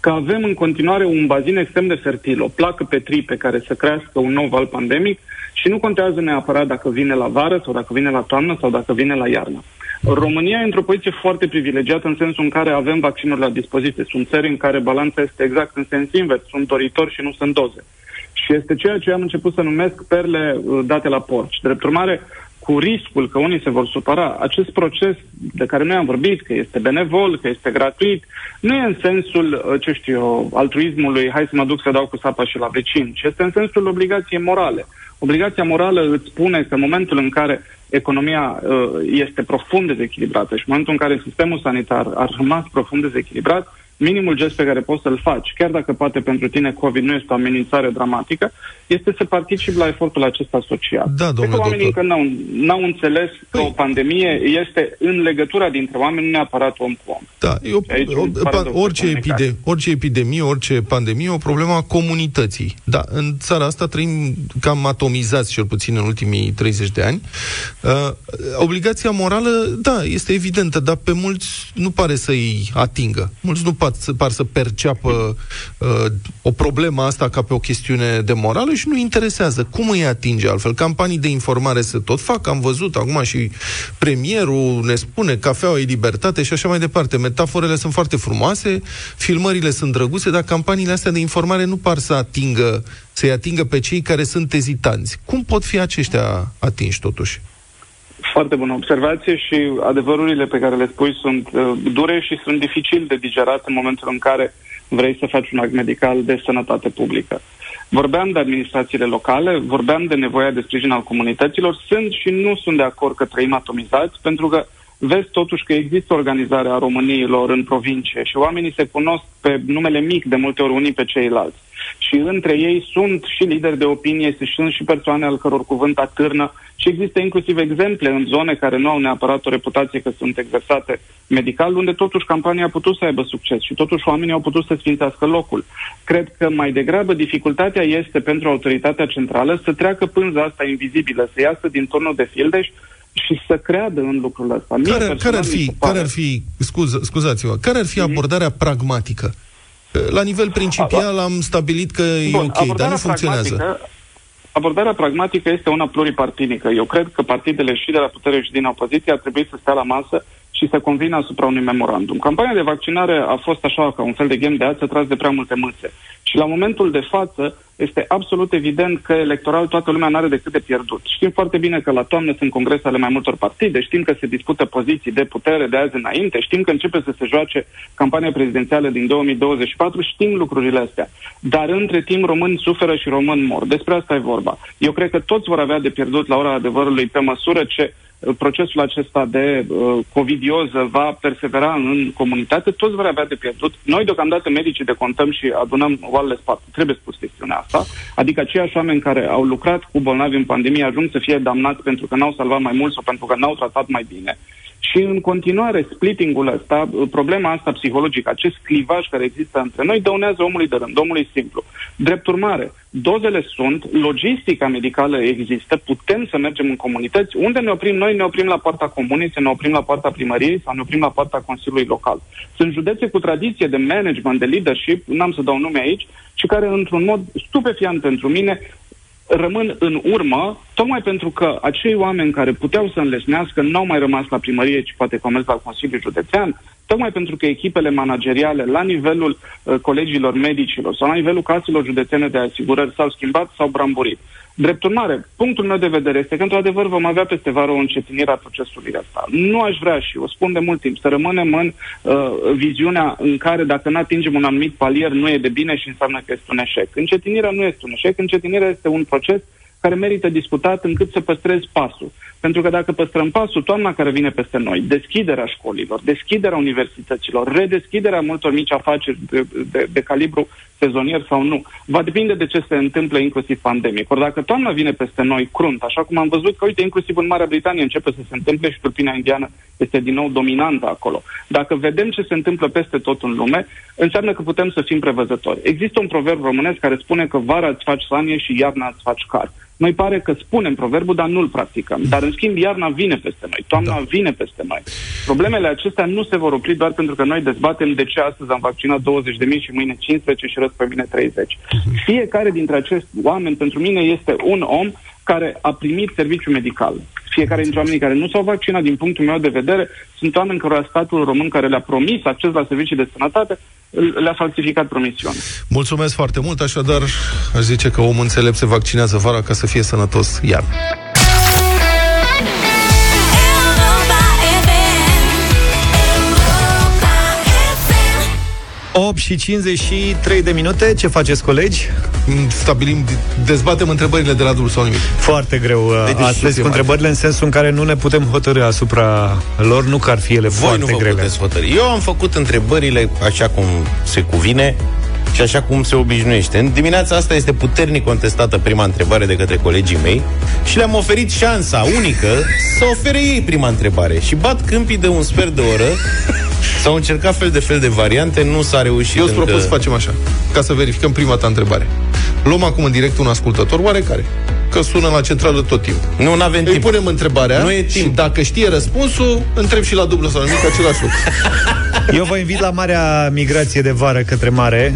O: că avem în continuare un bazin extrem de fertil, o placă petri pe care să crească un nou val pandemic și nu contează neapărat dacă vine la vară sau dacă vine la toamnă sau dacă vine la iarnă. România e într-o poziție foarte privilegiată în sensul în care avem vaccinuri la dispoziție. Sunt țări în care balanța este exact în sens invers. Sunt doritori și nu sunt doze. Și este ceea ce am început să numesc perle uh, date la porci. Drept urmare, cu riscul că unii se vor supăra, acest proces de care noi am vorbit, că este benevol, că este gratuit, nu e în sensul, uh, ce știu eu, altruismului, hai să mă duc să dau cu sapa și la vecin, ci este în sensul obligației morale. Obligația morală îți spune că în momentul în care economia uh, este profund dezechilibrată și în momentul în care sistemul sanitar a rămas profund dezechilibrat, minimul gest pe care poți să-l faci, chiar dacă poate pentru tine COVID nu este o amenințare dramatică, este să participi la efortul acesta social.
B: Da,
O: Cred că oamenii
B: doctor.
O: încă n-au, n-au înțeles că o pandemie este în legătura dintre oameni, nu neapărat om cu om.
B: Da, e o,
O: Aici
B: o,
O: un
B: pa,
O: paradox de
B: orice,
O: comunicare.
B: epide, orice epidemie, orice pandemie, e o problemă a comunității. Da, în țara asta trăim cam atomizați, cel puțin în ultimii 30 de ani. Uh, obligația morală, da, este evidentă, dar pe mulți nu pare să-i atingă. Mulți nu par, să- par să perceapă uh, o problemă asta ca pe o chestiune de morală și nu interesează. Cum îi atinge altfel? Campanii de informare se tot fac, am văzut acum și premierul ne spune cafeaua e libertate și așa mai departe. Metaforele sunt foarte frumoase, filmările sunt drăguțe, dar campaniile astea de informare nu par să atingă, să-i atingă pe cei care sunt ezitanți. Cum pot fi aceștia atinși totuși?
O: Foarte bună observație și adevărurile pe care le spui sunt uh, dure și sunt dificil de digerat în momentul în care vrei să faci un act medical de sănătate publică. Vorbeam de administrațiile locale, vorbeam de nevoia de sprijin al comunităților, sunt și nu sunt de acord că trăim atomizați, pentru că vezi totuși că există organizarea româniilor în provincie și oamenii se cunosc pe numele mic de multe ori unii pe ceilalți. Și între ei sunt și lideri de opinie, sunt și persoane al căror cuvânt atârnă și există inclusiv exemple în zone care nu au neapărat o reputație că sunt exersate medical, unde totuși campania a putut să aibă succes și totuși oamenii au putut să sfințească locul. Cred că mai degrabă dificultatea este pentru autoritatea centrală să treacă pânza asta invizibilă, să iasă din turnul de fildeș și să creadă în lucrul ăsta. Mie
B: Care, care,
O: personal
B: ar
O: mi
B: fi,
O: se pare-
B: care ar fi, scuz, scuzați-mă, care ar fi
O: Mhm.
B: abordarea pragmatică? La nivel principial am stabilit că e
O: Bun,
B: ok, dar nu
O: abordarea
B: funcționează.
O: pragmatică- Abordarea pragmatică este una pluripartinică. Eu cred că partidele și de la putere și din opoziție ar trebui să stea la masă și să convină asupra unui memorandum. Campania de vaccinare a fost așa ca un fel de ghem de ață tras de prea multe mâțe. Și la momentul de față este absolut evident că electoral toată lumea nu are decât de pierdut. Știm foarte bine că la toamnă sunt congrese ale mai multor partide, știm că se dispută poziții de putere de azi înainte, știm că începe să se joace campania prezidențială din 2024, știm lucrurile astea. Dar între timp români suferă și români mor. Despre asta e vorba. Eu cred că toți vor avea de pierdut la ora adevărului pe măsură ce uh, procesul acesta de uh, covidioză va persevera în comunitate, toți vor avea de pierdut. Noi, deocamdată, medicii de contăm și adunăm oalele spate. Trebuie spus chestiunea asta. Adică aceiași oameni care au lucrat cu bolnavi în pandemie ajung să fie damnați pentru că n-au salvat mai mult sau pentru că n-au tratat mai bine. Și în continuare, splitting-ul ăsta, problema asta psihologică, acest clivaj care există între noi, dăunează omului de rând, omului simplu. Drept urmare, dozele sunt, logistica medicală există, putem să mergem în comunități. Unde ne oprim noi? Ne oprim la poarta comunei, să ne oprim la poarta primăriei sau ne oprim la poarta Consiliului Local. Sunt județe cu tradiție de management, de leadership, n-am să dau nume aici, și care, într-un mod stupefiant pentru mine, rămân în urmă, tocmai pentru că acei oameni care puteau să înlesnească n-au mai rămas la primărie, ci poate că au mers la Consiliul Județean, tocmai pentru că echipele manageriale la nivelul uh, colegilor medicilor sau la nivelul caselor județene de asigurări s-au schimbat, s-au bramburit. Drept urmare, punctul meu de vedere este că, într-adevăr, vom avea peste vară o încetinire a procesului ăsta. Nu aș vrea și o spun de mult timp să rămânem în uh, viziunea în care dacă nu atingem un anumit palier nu e de bine și înseamnă că este un eșec. Încetinirea nu este un eșec, încetinirea este un proces care merită discutat încât să păstrezi pasul. Pentru că dacă păstrăm pasul, toamna care vine peste noi, deschiderea școlilor, deschiderea universităților, redeschiderea multor mici afaceri de, de, de calibru sezonier sau nu, va depinde de ce se întâmplă inclusiv pandemic. Ori dacă toamna vine peste noi crunt, așa cum am văzut că, uite, inclusiv în Marea Britanie începe să se întâmple și tulpina indiană este din nou dominantă acolo. Dacă vedem ce se întâmplă peste tot în lume, înseamnă că putem să fim prevăzători. Există un proverb românesc care spune că vara îți faci sanie și iarna îți faci car. Noi pare că spunem proverbul, dar nu-l practicăm. Dar, în schimb, iarna vine peste noi, toamna da. vine peste noi. Problemele acestea nu se vor opri doar pentru că noi dezbatem de ce astăzi am vaccinat 20.000 și mâine 15 și răs pe mine 30. Fiecare dintre acești oameni, pentru mine, este un om care a primit serviciu medical. Fiecare dintre oamenii care nu s-au vaccinat, din punctul meu de vedere, sunt oameni care statul român care le-a promis acces la servicii de sănătate, le-a falsificat promisiunea.
B: Mulțumesc foarte mult, așadar aș zice că omul înțelept se vaccinează vara ca să fie sănătos iar.
A: 8 și 53 de minute. Ce faceți, colegi?
B: Stabilim, dezbatem întrebările de la dul sau nimic.
A: Foarte greu uh, deci, astăzi cu întrebările în sensul în care nu ne putem hotărâ asupra lor, nu că ar fi ele
C: Voi
A: foarte
C: nu vă
A: grele.
C: puteți hotărâi. Eu am făcut întrebările așa cum se cuvine și așa cum se obișnuiește. În dimineața asta este puternic contestată prima întrebare de către colegii mei și le-am oferit șansa unică să ofere ei prima întrebare. Și bat câmpii de un sfert de oră S-au încercat fel de fel de variante, nu s-a reușit
B: Eu îți
C: încă...
B: propun să facem așa, ca să verificăm prima ta întrebare. Luăm acum în direct un ascultător oarecare, că sună la centrală tot timpul.
C: Nu, nu avem
B: Îi
C: timp.
B: punem întrebarea
C: Nu e
B: și
C: timp.
B: dacă știe răspunsul, întreb și la dublu sau nimic același lucru.
A: Eu vă invit la marea migrație de vară către mare.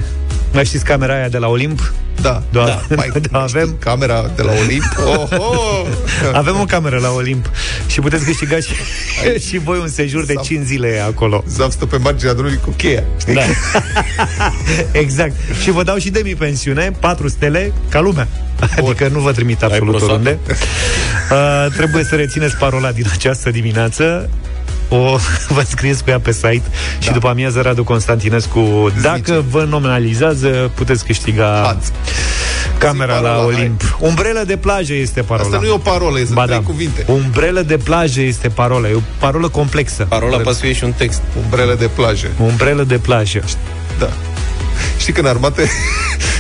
A: Mai știți camera aia de la Olimp?
B: Da,
A: Doar,
B: da, mai,
A: da, avem
B: camera de la Olimp. Oh, oh.
A: Avem o cameră la Olimp și puteți câștiga și, și voi un sejur de 5 zile acolo.
B: Zaf stă pe marginea drumului cu cheia. Știi?
A: Da. exact. Și vă dau și demi-pensiune, 4 stele, ca lumea. Adică nu vă trimit absolut
C: prosat?
A: oriunde. Uh, trebuie să rețineți parola din această dimineață o vă scrieți cu ea pe site da. și după amiază Radu Constantinescu dacă vă nominalizează puteți câștiga
B: Ați.
A: camera
B: Zi
A: la
B: parola,
A: Olimp Umbrelă de plajă este parola
B: Asta nu e o parolă, sunt
A: Ba
B: trei
A: da.
B: cuvinte.
A: Umbrelă de plajă este parola E o parolă complexă
C: Parola poate să fie și un text.
B: Umbrele de plajă.
A: Umbrelă de plajă
B: Da. Știi că în armată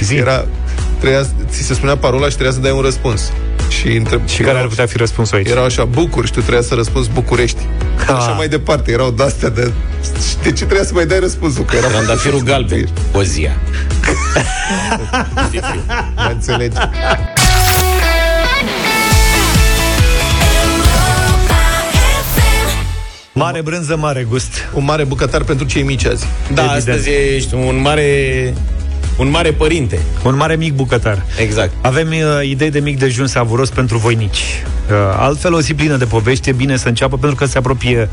A: Zi.
B: era, trebuia, ți se spunea parola și trebuia să dai un răspuns. Și, întreb,
A: Și care ar putea fi răspunsul aici?
B: Erau așa, Bucuri și tu trebuia să răspunzi București.
A: Ah.
B: Așa mai departe, erau de-astea de... De ce trebuia să mai dai răspunsul? Că era
C: Trandafirul galben. Pozia.
B: Mă înțelegi.
A: Mare brânză, mare gust
B: Un mare bucătar pentru cei mici azi.
C: Da,
A: Evident.
C: astăzi ești un mare un mare părinte.
A: Un mare mic bucătar
C: Exact.
A: Avem uh, idei de mic dejun savuros pentru voinici. Uh, altfel, o zi plină de povești, e bine să înceapă, pentru că se apropie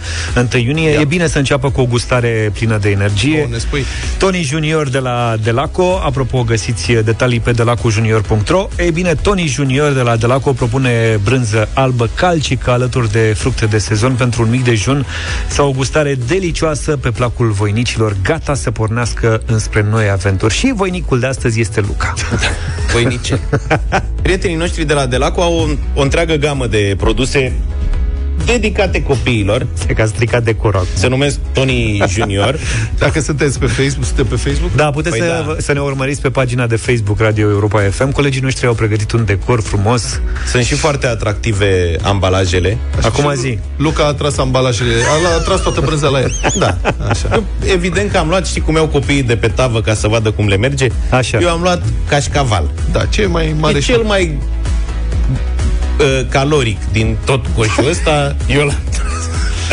A: 1 iunie,
B: Ia.
A: e bine să înceapă cu o gustare plină de energie.
B: O, ne spui.
A: Tony Junior de la Delaco, apropo, găsiți detalii pe delacojunior.ro. Ei bine, Tony Junior de la Delaco propune brânză albă calcică alături de fructe de sezon pentru un mic dejun sau o gustare delicioasă pe placul voinicilor, gata să pornească înspre noi aventuri. Și voinicul de astăzi este Luca.
C: Voinice. Prietenii noștri de la Delaco au o, o întreagă gamă de produse dedicate copiilor.
A: Se că a stricat decorul acum.
C: Se numesc Tony Junior.
B: Dacă sunteți pe Facebook, sunteți pe Facebook?
A: Da, puteți
C: Păi
A: să,
C: da.
A: să ne urmăriți pe pagina de Facebook Radio Europa FM. Colegii noștri au pregătit un decor frumos.
C: Sunt și foarte atractive ambalajele.
A: Acum zi.
B: Luca a tras ambalajele, a, a tras toată brânza la el.
C: Da.
B: Așa.
C: Evident că am luat, știi cum iau copiii de pe tavă ca să vadă cum le merge?
A: Așa.
C: Eu am luat cașcaval.
B: Da, ce e mai mare
C: E
B: și-
C: cel mai uh, caloric din tot coșul ăsta. Eu l-am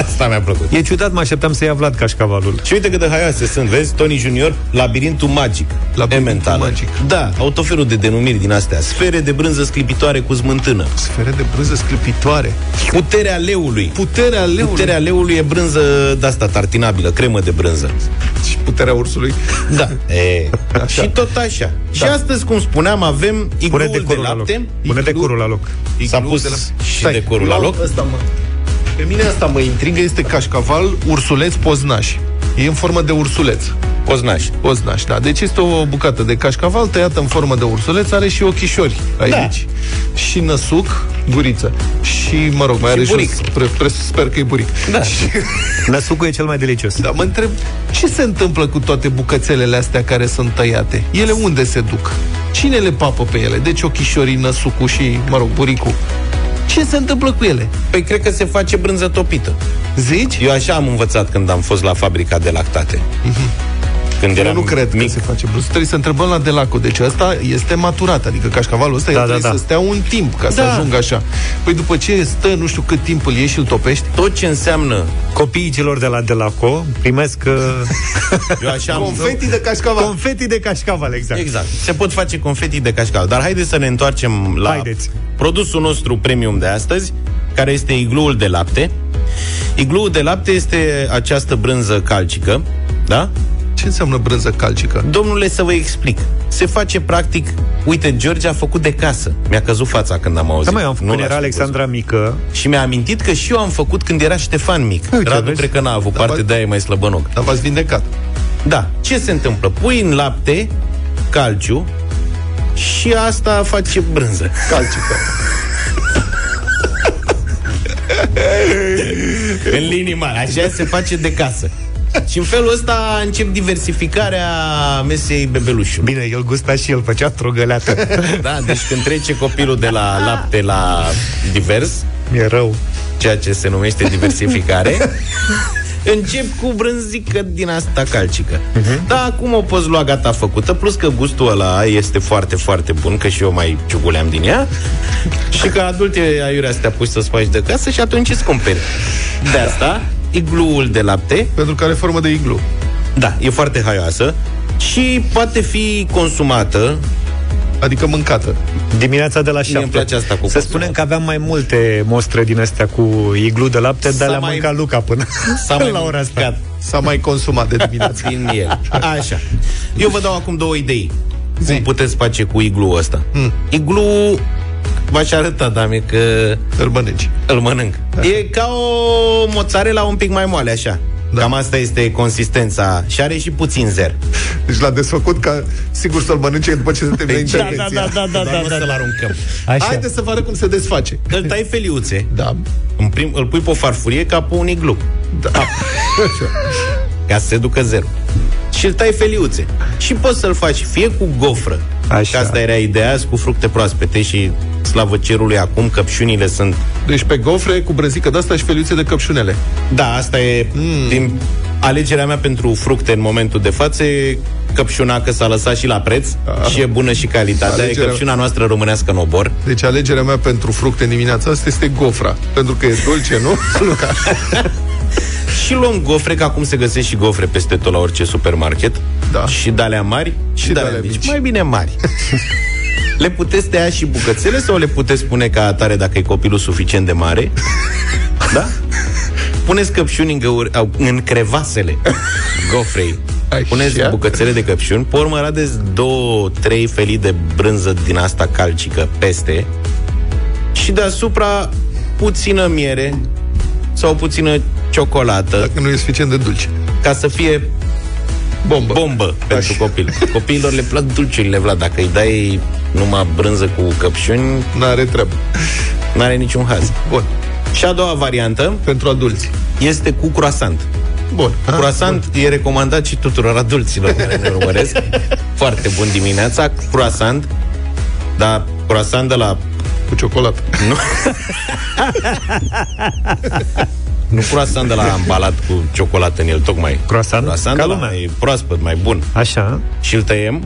C: Asta mi-a plăcut.
A: E ciudat, mă așteptam să ia Vlad cașcavalul.
C: Și uite cât de haioase sunt, vezi? Tony Junior, labirintul magic.
B: Labirintul
C: Emmental.
B: magic.
C: Da, au tot felul de denumiri din astea. Sfere de brânză sclipitoare cu smântână.
B: Sfere de brânză sclipitoare.
C: Puterea leului.
B: Puterea leului.
C: Puterea leului e brânză de-asta, tartinabilă, cremă de brânză.
B: Și puterea ursului.
C: Da. E, și tot așa. Da. Și astăzi, cum spuneam, avem
A: Pune
C: igloul de
A: decorul la loc.
C: lapte.
A: Pune decorul la loc.
C: S-a
B: Iglou
C: pus
B: de la-
C: și
B: Stai,
C: decorul la
B: luau
C: loc.
B: Ăsta, mă. Pe mine asta mă intrigă, este cașcaval ursuleț poznaș. E în formă de ursuleț.
C: Poznaș.
B: Poznaș, da. Deci este o bucată de cașcaval tăiată în formă de ursuleț, are și ochișori aici. Da. Și năsuc, guriță. Și, mă rog, mai
C: Și
B: are
C: buric.
B: și pre, pre, sper că e buric.
C: Da.
B: Și,
A: Năsucul e cel mai delicios.
B: da, mă întreb, ce se întâmplă cu toate bucățelele astea care sunt tăiate? Ele unde se duc? Cine le papă pe ele? Deci ochișorii, năsucul și, mă rog, buricul. Ce se întâmplă cu ele?
C: Păi cred că se face brânză topită.
B: Zici?
C: Eu așa am învățat când am fost la fabrica de lactate. Când
B: Eu
C: eram
B: nu cred
C: mic.
B: că se face brânză. Trebuie să întrebăm la Delaco. Deci ăsta este maturat. Adică cașcavalul ăsta
A: Da,
B: da,
A: da,
B: trebuie
A: da.
B: să stea un timp ca să
C: Da.
B: ajungă așa. Păi după ce stă nu știu cât timp îl ieși și îl topești,
C: Tot ce înseamnă
A: Copiii celor de la Delaco primesc uh,
C: Eu așa am...
B: confeti de cașcaval.
A: confeti de cașcaval, exact.
C: Exact. Se pot face confeti de cașcaval. Dar haideți să ne întoarcem la
A: Haideți.
C: produsul nostru premium de astăzi, care este igluul de lapte. Igluul de lapte este această brânză calcică, da?
B: Ce înseamnă brânză calcică?
C: Domnule, să vă explic. Se face practic... Uite, George a făcut de casă. Mi-a căzut fața când am auzit.
A: Da, mai am făcut
C: Nu
A: când
C: l-aș
A: era
C: fi
A: Alexandra mică.
C: văzut. Și mi-a amintit că și eu am făcut când era Ștefan mic.
B: Uite,
C: Radu
B: vezi?
C: cred că n-a avut
B: Da,
C: parte,
B: ba-
C: de aia e mai slăbănoc.
B: Dar v-ați vindecat.
C: Da. Ce se întâmplă? Pui în lapte calciu și asta face brânză.
B: Calcică.
C: în linii mari. Așa se face de casă. Și în felul ăsta încep diversificarea mesei bebelușului.
A: Bine, el gusta și el făcea trogăleată.
C: Da, deci când trece copilul de la lapte la divers,
A: e rău.
C: ceea ce se numește diversificare, încep cu brânzică din asta calcică. Uh-huh. Da, acum o poți lua gata făcută, plus că gustul ăla este foarte, foarte bun, că și eu mai ciuguleam din ea. și ca adult e aiurea să te apuci să-ți faci de casă și atunci îți cumperi. De asta, igluul de lapte,
B: Pentru că are formă de iglu.
C: da, e foarte haioasă și poate fi consumată
B: Adică mâncată.
A: Dimineața de la
C: Mie îmi
A: 7.
C: place asta cu
A: Să
C: consumat.
A: spunem că aveam mai multe mostre din astea cu iglu de lapte,
C: S-a
A: dar le-a
C: mai-
A: mâncat Luca până
C: S-a mai
A: la ora asta.
C: mâncat
B: S-a mai consumat de dimineață.
C: din el. Așa. Eu vă dau acum două idei.
B: Zi.
C: Cum puteți face cu iglu ăsta? Hmm. Iglu v-aș arăta, dame, că
B: Îl mănânci.
C: îl mănânc. E ca o mozzarella un pic mai moale, așa. Da. Cam asta este consistența și are și puțin zer.
B: Deci l-a desfăcut ca sigur să-l mănânce după ce se termină
C: Deci, da,
B: intervenția.
A: da, da,
C: Dar nu să-l aruncăm.
A: Așa.
B: Haideți să vă arăt cum se desface.
C: Îl tai feliuțe,
B: Da.
C: în prim, îl pui pe o farfurie ca pe un iglu.
B: Da.
C: ca să se ducă zero. Și îl tai feliuțe. Și poți să-l faci fie cu gofră,
A: Așa.
C: că asta era ideea, cu fructe proaspete și slavă cerului acum, căpșunile sunt...
B: Deci pe gofre cu brăzică de-asta și feliuțe de căpșunele.
C: Da, asta e mm. din alegerea mea pentru fructe în momentul de față, e căpșuna că s-a lăsat și la preț
B: Ah.
C: și e bună și calitatea,
B: Alegerea-
C: e căpșuna noastră românească în obor.
B: Deci alegerea mea pentru fructe în dimineața asta este gofra. Pentru că e dulce, nu? Luca.
C: Și luăm gofre, că acum se găsesc și gofre peste tot la orice supermarket.
B: Da.
C: Și de mari și,
B: Și
C: de
B: de-alea
C: mici.
B: mici.
C: Mai bine mari. le puteți tăia și bucățele sau le puteți pune ca atare dacă e copilul suficient de mare? da? Puneți căpșuni în, găuri, au, în crevasele gofrei.
B: Așa.
C: Puneți bucățele de căpșuni, pe urmă radeți două, trei felii de brânză din asta calcică peste și deasupra puțină miere sau puțină ciocolată
B: Dacă nu e suficient de dulce.
C: ca să fie
B: Bombă.
C: bombă pentru copil. Copiilor le plac dulciurile, Vlad. Dacă îi dai numai brânză cu căpșuni,
B: N-are treabă.
C: n-are niciun haz.
B: Bun.
C: Și a doua variantă
B: Pentru adulți.
C: este cu croissant.
B: Bun.
C: Cu croissant e recomandat și tuturor adulților care ne urmăresc. Foarte bun dimineața, croissant, dar croissant de la...
B: Cu ciocolată.
C: Nu. nu croissant de la ambalat cu ciocolată în el, tocmai.
A: Croissant?
C: Croissant
A: Ca
C: de la
A: lumea.
C: mai proaspăt, mai bun.
A: Așa.
C: Și îl tăiem,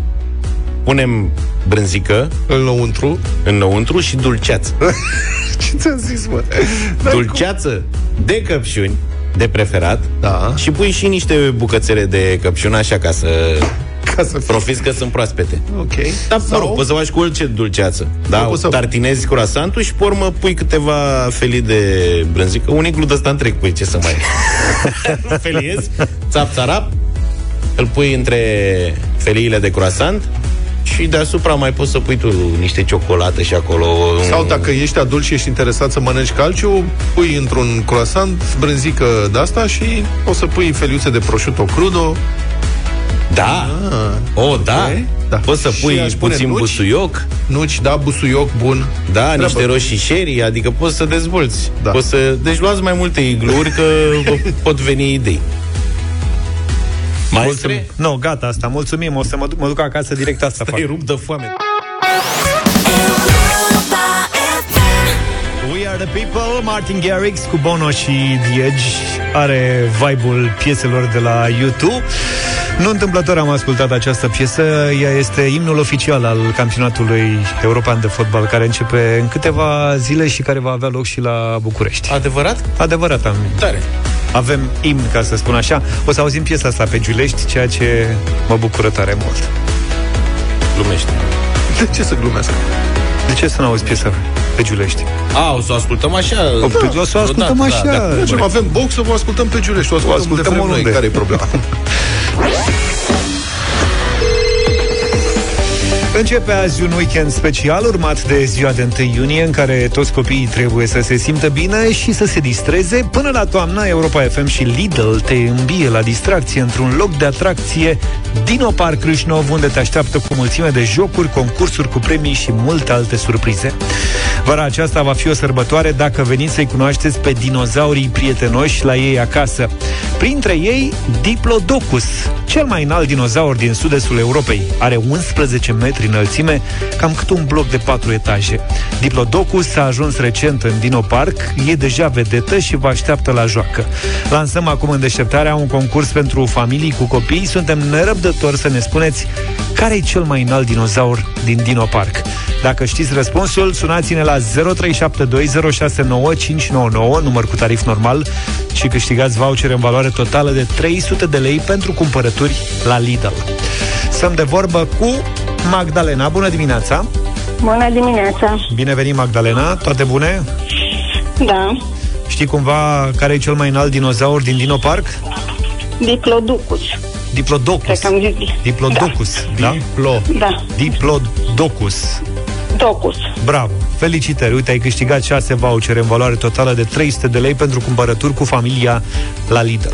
C: punem brânzică
B: Înăuntru.
C: înăuntru și dulceață.
B: Ce ți-am zis, mă?
C: Dulceață de căpșuni, de preferat,
B: Da.
C: și pui și niște bucățele de căpșuni așa ca să
B: Ca să fie.
C: profiți că sunt proaspete.
B: Ok.
C: Da, mă
B: Sau-
C: rog, poți să faci cu orice dulceață. Da,
B: poți să-
C: tartinezi croissantul și pe urmă pui câteva felii de brânzică. Un iglu de ăsta întreg pui, ce să mai... Feliezi, țap țarap, îl pui între feliile de croissant și deasupra mai poți să pui tu niște ciocolată și acolo.
B: Sau dacă ești adult și ești interesat să mănânci calciu, pui într-un croissant brânzică de asta și o să pui feliuțe de prosciutto crudo.
C: Da,
B: Ah,
C: o, da.
B: Da.
C: Poți să
B: Și
C: pui
B: aș pune
C: puțin
B: nuci.
C: busuioc,
B: Nuci, da, busuioc bun.
C: da,
B: Treabă.
C: niște roșii sherry, adică poți să dezvolți.
B: Da.
C: Poți să... Deci luați mai multe igluuri că vă pot veni idei.
A: Mulțumim. Nu, gata asta. Mulțumim. O să mă duc, mă duc acasă direct asta fac.
C: Îi rup de foame.
A: We are the people, Martin Garrix cu Bono și The Edge are vibe-ul pieselor de la YouTube. Nu întâmplător am ascultat această piesă, ea este imnul oficial al campionatului european de fotbal care începe în câteva zile și care va avea loc și la București.
C: Adevărat?
A: Adevărat am.
C: Tare.
A: Avem imn, ca să spun așa. O să auzim piesa asta pe Giulești, ceea ce mă bucură tare mult.
C: Glumește.
B: De ce să glumesc?
A: De ce să nu auzi piesa pe Giulești?
C: A, o să o ascultăm așa.
A: O, da, o să o ascultăm
C: odată,
A: așa.
C: Da, da.
B: Mergem, avem box, o vă ascultăm pe Giulești, o ascultăm,
A: ascultăm
B: unde vrem noi,
A: oriunde.
B: care e problema?
A: Începe azi un weekend special urmat de ziua de 1 iunie în care toți copiii trebuie să se simtă bine și să se distreze. Până la toamnă, Europa FM și Lidl te îmbie la distracție într-un loc de atracție Dino Park Râșnov, unde te așteaptă cu mulțime de jocuri, concursuri cu premii și multe alte surprize. Vara aceasta va fi o sărbătoare dacă veniți să-i cunoașteți pe dinozaurii prietenoși la ei acasă. Printre ei, Diplodocus, cel mai înalt dinozaur din sud-estul Europei. Are 11 metri înălțime, cam cât un bloc de 4 etaje. Diplodocus a ajuns recent în Dino Park, e deja vedetă și vă așteaptă la joacă. Lansăm acum în deșteptarea un concurs pentru familii cu copii. Suntem nerăbdători să ne spuneți care e cel mai înalt dinozaur din Dino Park. Dacă știți răspunsul, sunați-ne la 0372069599, număr cu tarif normal, și câștigați voucher în valoare totală de 300 de lei pentru cumpărături la Lidl. Stăm de vorbă cu Magdalena. Bună dimineața!
M: Bună dimineața!
A: Bine venit, Magdalena! Toate bune?
M: Da,
A: Știi cumva care e cel mai înalt dinozaur din Dino Park?
M: Diplodocus.
A: Diplodocus.
M: Cred că am zis.
A: Diplodocus, da? Diplo.
M: Da,
A: Diplodocus.
M: Docus.
A: Bravo! Felicitări! Uite, ai câștigat 6 vouchere în valoare totală de 300 de lei pentru cumpărături cu familia la Lidl.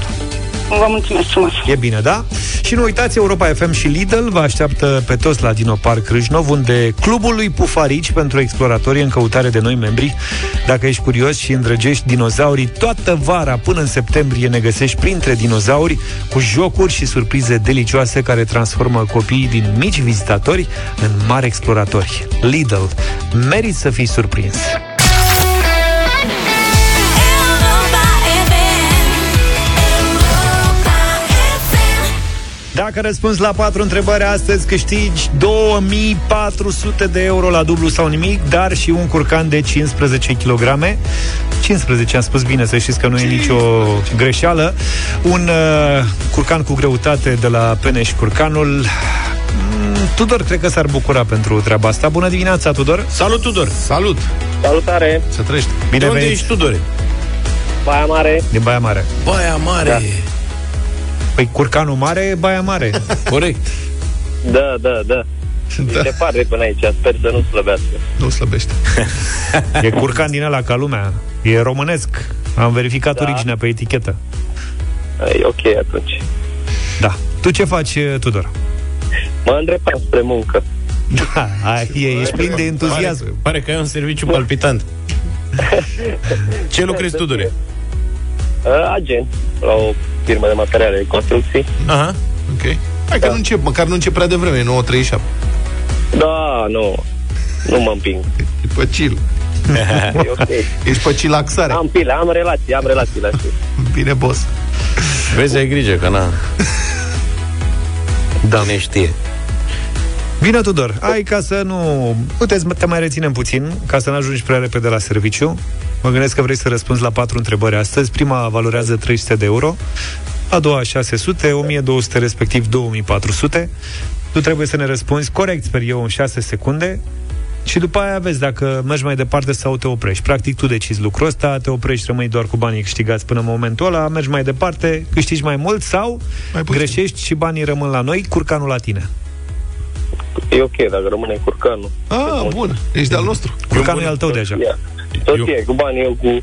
M: Vă mulțumesc frumos.
A: E bine, da? Și nu uitați, Europa FM și Lidl vă așteaptă pe toți la Dino Park Râșnov, unde clubul lui Pufarici pentru exploratorii în căutare de noi membri. Dacă ești curios și îndrăgești dinozaurii, toată vara până în septembrie ne găsești printre dinozauri cu jocuri și surprize delicioase care transformă copiii din mici vizitatori în mari exploratori. Lidl, merit să fii surprins! Dacă răspunzi la patru întrebări astăzi, câștigi 2400 de euro la dublu sau nimic, dar și un curcan de 15 kg. 15, am spus bine, să știți că nu e nicio greșeală. Un uh, curcan cu greutate de la Peneș Curcanul. Mm, Tudor cred că s-ar bucura pentru treaba asta. Bună dimineața, Tudor!
C: Salut, Tudor!
B: Salut!
N: Salutare!
B: Să trăiești!
A: Bine
C: De unde
A: venit!
C: ești, Tudore?
N: Baia Mare.
A: Din Baia Mare.
C: Baia Mare!
N: Da.
A: Păi curcanul mare e Baia Mare.
C: Corect.
N: Da, da, da.
B: Da.
N: E departe până aici, sper să nu slăbească.
B: Nu slăbește.
A: E curcan din ăla ca lumea. E românesc. Am verificat
N: Da.
A: originea pe etichetă.
N: E ok atunci.
A: Da. Tu ce faci, Tudor?
N: Mă îndreptam spre muncă.
A: Da, ai, e, ești plin de entuziasm.
C: Pare, pare că ai un serviciu palpitant. Ce lucrezi, Tudore?
P: Uh, agent la o firmă de materiale de construcții.
C: Aha.
B: Ok. Hai că nu încep, măcar nu încep prea devreme, e 9.37.
P: Da, nu. Nu mă împing.
B: E pe chill.
P: E ok.
B: Ești pe chillaxare.
P: Am pile, am relații, am relații la știu.
B: Bine, boss.
C: Vezi, ai grijă, că na... Da. Ne știe.
A: Bine, Tudor, ai ca să nu... Puteți, te mai reținem puțin, ca să nu ajungi prea repede la serviciu. Mă gândesc că vrei să răspunzi la patru întrebări astăzi. Prima valorează 300 de euro, a doua 600, 1200, respectiv 2400. Tu trebuie să ne răspunzi corect, sper eu, în 6 secunde și după aia vezi dacă mergi mai departe sau te oprești. Practic tu decizi lucrul ăsta, te oprești, rămâi doar cu banii câștigați până în momentul ăla, mergi mai departe, câștigi mai mult sau mai greșești și banii rămân la noi, curcanul la tine.
P: E ok dacă rămâne curcanul.
B: Ah, bun. Ești de-al nostru.
A: Curcanul e al tău deja.
P: Ia. Tot e, cu banii eu cu...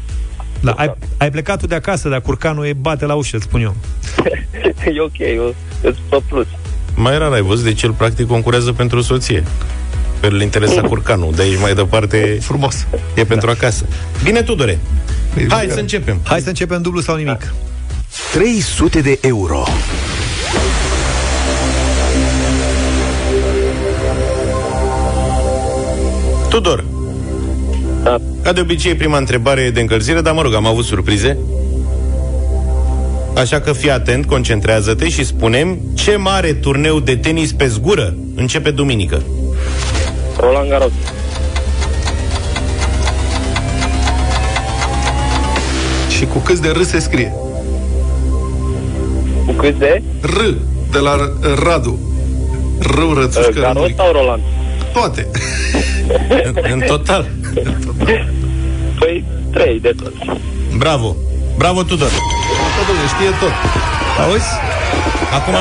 A: Da, ai, ai plecat tu de acasă, dar curcanul e bate la ușă, îți spun eu.
P: e ok, eu îți pe plus.
C: Mai rar ai văzut, deci el practic concurează pentru soție. Pe îl interesa curcanul, de aici mai departe
B: Frumos.
C: e pentru acasă. Bine, Tudore. Hai să începem.
A: Hai să începem dublu sau nimic.
D: 300 de euro.
C: Tudor.
P: Da.
C: Ca de obicei, prima întrebare e de încălzire, dar mă rog, am avut surprize. Așa că fii atent, concentrează-te și spunem ce mare turneu de tenis pe zgură începe duminică.
P: Roland Garros.
B: Și cu câți de R se scrie?
P: Cu cât de?
B: R, de la R- Radu. Rău rățușcă.
P: Uh, Garros sau Roland?
B: Toate.
C: În, în total.
P: Păi, trei de tot.
C: Bravo. Bravo, Tudor.
B: Toată lumea știe tot.
A: Auzi?
C: Acum,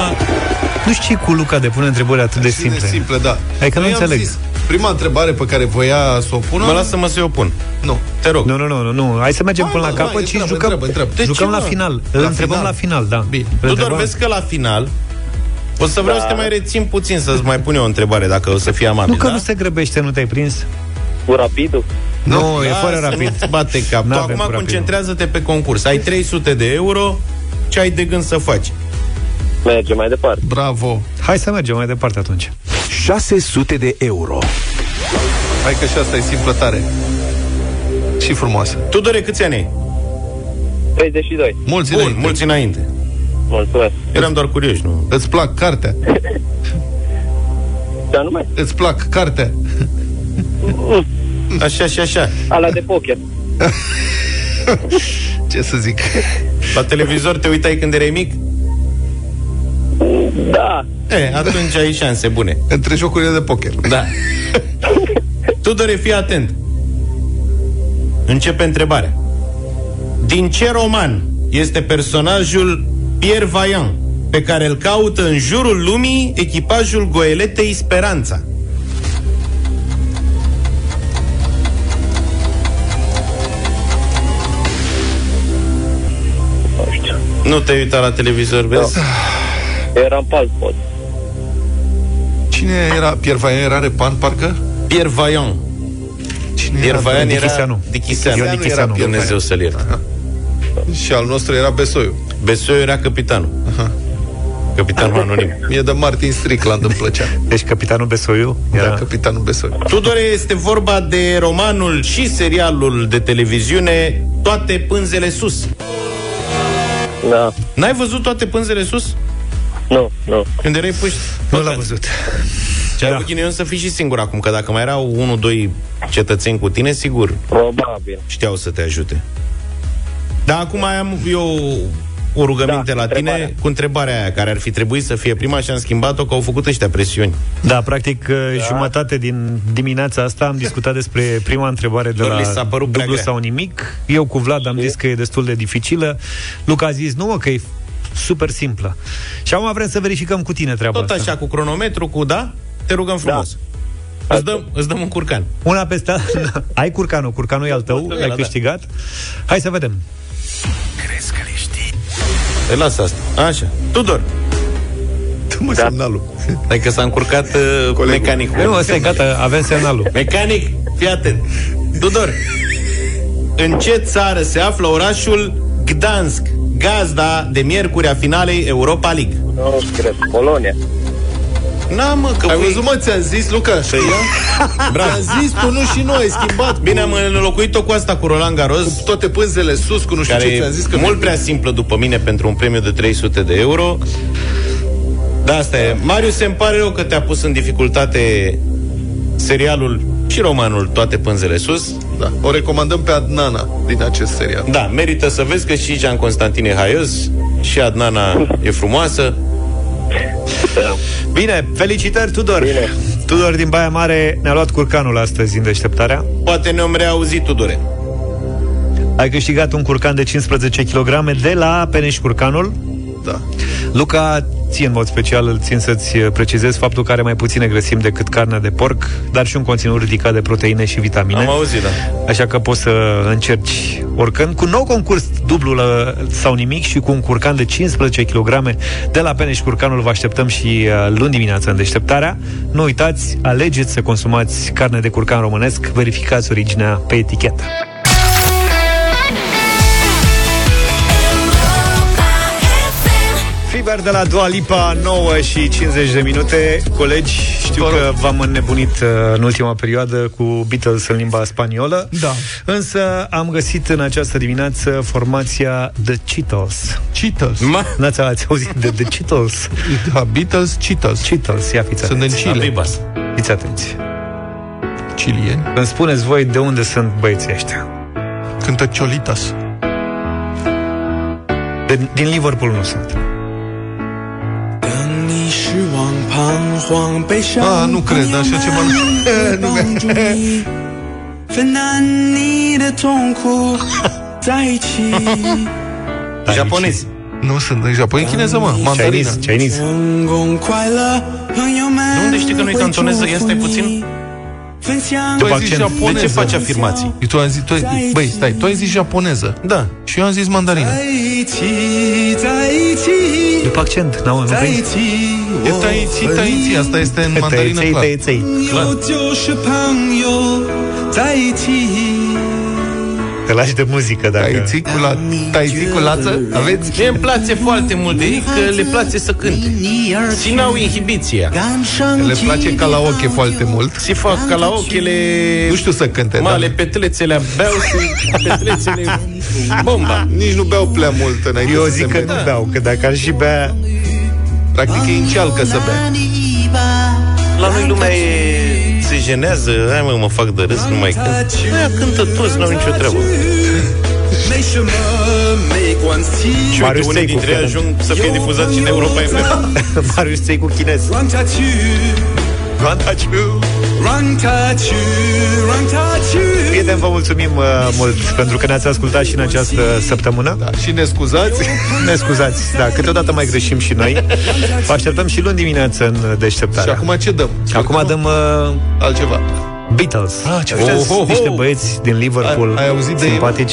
A: Nu știi cu Luca de pune întrebări atât de simple.
B: De simple, da.
A: Adică nu
B: Noi am
A: înțeleg.
B: zis, prima întrebare pe care voia să o pună...
C: mă lasă-mă să-i o pun.
B: Nu.
C: Te rog.
A: Nu, nu, nu, nu, nu. Hai să mergem
B: Hai,
A: până
B: mă,
A: la
B: hai,
A: capăt și
B: întreabă,
A: jucăm,
B: întreabă, întreabă. De
A: jucăm
B: ce,
A: la
B: mă?
A: final. Îl
B: La
A: întrebăm
B: final?
A: la final, da.
B: Bine.
A: Îl
C: Tudor,
A: întrebăm-
C: vezi că la final o să vreau
P: Da.
C: să te mai rețin puțin Să-ți mai pun eu o întrebare Dacă o să fie amabil
A: Nu că
C: da?
A: nu se grăbește, nu te-ai prins?
P: Cu rapidul?
A: Nu, e fără
C: Lasă,
A: rapid.
C: nu-ți bate cap Tu
A: N-avem
C: acum
A: cu rapidul.
C: concentrează-te pe concurs Ai 300 de euro Ce ai de gând să faci?
P: Merge mai departe.
B: Bravo.
A: Hai să mergem mai departe atunci.
D: 600 de euro.
B: Hai că și asta e simplă tare. Și frumoasă.
C: Tudore, câți ani ai?
P: 32.
B: Mulți
C: Bun,
B: înainte.
C: mulți înainte
P: Mulțumesc.
C: Eram doar curioși, nu?
B: Îți plac cartea?
P: Ce anume?
B: Îți plac cartea?
C: Așa și așa
P: Ala de poker.
B: Ce să zic?
C: La televizor te uitai când erai mic?
P: Da.
C: E, atunci ai șanse bune
B: Între jocurile de poker.
C: Da Tudore, fii atent Începe întrebarea Din ce roman este personajul Pierre Vaillant pe care îl caută în jurul lumii echipajul goeletei Speranța? Nu te uita la televizor, vezi?
P: Eram pe alt pod.
B: Cine era? Pierre Vaillant era repan, parcă?
C: Pierre Vaillant
B: Cine
C: Pierre Vaillant era
A: Dichiseanu.
C: Dichiseanu.
A: Ion Dichiseanu.
B: Pierre
C: Dumnezeu să-l ierte
B: Și al nostru era Besoiu.
C: Besoiu era capitanul Capitanul anonim
B: Mie de Martin Strickland îmi plăcea.
A: Deci capitanul Besoiu
B: Era
A: era...
B: capitanul Besoiu.
C: Tudore, este vorba de romanul și serialul de televiziune Toate pânzele sus.
P: Da.
C: N-ai văzut toate pânzele sus?
P: Nu, nu.
C: Când erai puști?
A: Nu l-am văzut.
C: Ce ai avut ghinion să fii și singur acum, că dacă mai erau unul, doi cetățeni cu tine, sigur
P: Probabil.
C: știau să te ajute. Dar acum am eu o rugăminte
P: Da,
C: la tine
P: întrebarea.
C: cu întrebarea aia, care ar fi trebuit să fie prima și am schimbat-o, că au făcut ăștia presiuni.
A: Da, practic, da. jumătate din dimineața asta am discutat despre prima întrebare de
C: Lor
A: la
C: li s-a părut prea
A: dublu
C: grea.
A: sau nimic. Eu cu Vlad am zis că e destul de dificilă. Luca a zis, nu mă, că e super simplă. Și acum vrem să verificăm cu tine treaba
C: Tot
A: asta.
C: așa, cu cronometru, cu da, te rugăm frumos. Îți, dăm, îți dăm un curcan.
A: Una peste alta. Ai curcanul, curcanul e al tău,
C: Mulțumesc,
A: ai
C: da.
A: câștigat. Hai să vedem.
D: Crezi că le știi?
C: Îi lasă asta. Așa. Tudor.
B: Dă-mă da. semnalul.
C: Adică s-a încurcat uh, mecanicul.
A: Nu, ăsta e gata, avem semnalul.
C: Mecanic, fii atent. Tudor. în ce țară se află orașul Gdansk, gazda de miercuri a finalei Europa League?
P: Nu cred. Polonia.
C: N-am, mă, că
B: Ai
C: voi-
B: văzut, mă, ți-am zis, Luca?
C: Păi, Bravo.
B: Ți-am zis, tu nu și noi, ai schimbat.
C: Bine, am înlocuit-o cu asta cu Roland Garros,
B: Cu toate pânzele sus, cu nu știu
C: care
B: ce ți-am zis. Că
C: e mult prea simplă după mine pentru un premiu de 300 de euro. Da, asta e. Marius, se pare rău că te-a pus în dificultate serialul și romanul Toate pânzele sus.
B: Da, o recomandăm pe Adnana din acest serial.
C: Da, merită să vezi că și Jean Constantin e haios, și Adnana e frumoasă.
A: Bine, felicitări, Tudor!
P: Bine.
A: Tudor din Baia Mare ne-a luat curcanul astăzi în deșteptarea.
C: Poate ne-am reauzit, Tudore.
A: Ai câștigat un curcan de 15 kg de la Peneș Curcanul.
B: Da.
A: Luca, ție în mod special îl țin să-ți precizez faptul că are mai puține grăsimi decât carnea de porc, dar și un conținut ridicat de proteine și vitamine.
C: Am auzit, da.
A: Așa că poți să încerci oricând cu un nou concurs dublu la, sau nimic și cu un curcan de 15 kg de la Peneș Curcanul vă așteptăm și uh, luni dimineața în deșteptarea. Nu uitați, alegeți să consumați carne de curcan românesc, verificați originea pe etichetă. Fiber de la Dua Lipa, 9 și 50 de minute. Colegi, știu că v-am înnebunit uh, în ultima perioadă cu Beatles în limba spaniolă.
B: Da.
A: Însă am găsit în această dimineață formația The Cheetles.
B: Cheetles.
C: Ma?
A: N-ați ați auzit de The Cheetles?
B: Da, Beatles, Cheetles.
A: Cheetles, ia fiți
B: Sunt în
A: atenți.
B: Chile.
C: Abibas.
A: Fiți atenți.
B: Chilieni.
A: Îmi spuneți voi de unde sunt băieții ăștia.
B: Cântă Cholitas.
A: De, din Liverpool nu sunt.
B: Ah, nu cred, așa ceva nu... nu
C: Japonezi.
B: Nu sunt în Japonia, în chineză, mă, mandarină.
A: Chinese, Chinese.
C: De unde știi că nu e cantoneză? Ia stai puțin.
B: Tu ai
A: După
B: zis
A: accent.
B: japoneză.
C: De ce faci afirmații?
B: Tu ai zis, tu ai, băi, stai, tu ai zis japoneză.
C: Da.
B: Și eu am zis mandarină.
A: După accent, n-au, nu prins?
B: E taiți, taiți, asta este în mandarină
A: Tăieței,
B: clar.
A: tăieței. Te lași de muzică dacă...
B: Taiți cu la, taiți cu lață? Aveți?
C: Mie îmi place foarte mult de ei că le place să cânte. Și n-au inhibiția.
B: Le place karaoke foarte mult.
C: Și fac karaokele...
B: Nu știu să cânte,
C: Male
B: dar
C: petlețele beau și petlețele bomba.
B: nici nu beau prea mult înainte
A: Eu
B: să
A: zic
B: se
A: că
B: bea.
A: nu beau, că dacă ar și bea...
B: Practic ei încearcă să bea.
C: La noi lumea e... se jenează, hai mă, mă fac de râs, nu mai cânt. Aia cântă toți, n-au nicio treabă. Și uite,
A: Marius
C: unii
A: Țeicu,
C: dintre ei
A: că-
C: ajung să fie difuzat și în Europa FM.
A: Marius ței cu chinez. Prieteni, vă mulțumim uh, mult pentru că ne-ați ascultat și în această săptămână.
B: Da, și ne scuzați.
A: Ne scuzați, da, câteodată mai greșim și noi. Vă așteptăm și luni dimineață în
B: Și
A: deșteptare.
B: acum ce dăm?
A: acum dăm uh,
B: altceva.
A: Beatles.
B: Ah, ce
A: Ăștia
B: oh,
A: sunt
B: oh, oh.
A: niște băieți din Liverpool.
B: Ai- ai auzit de ei?
A: simpatici.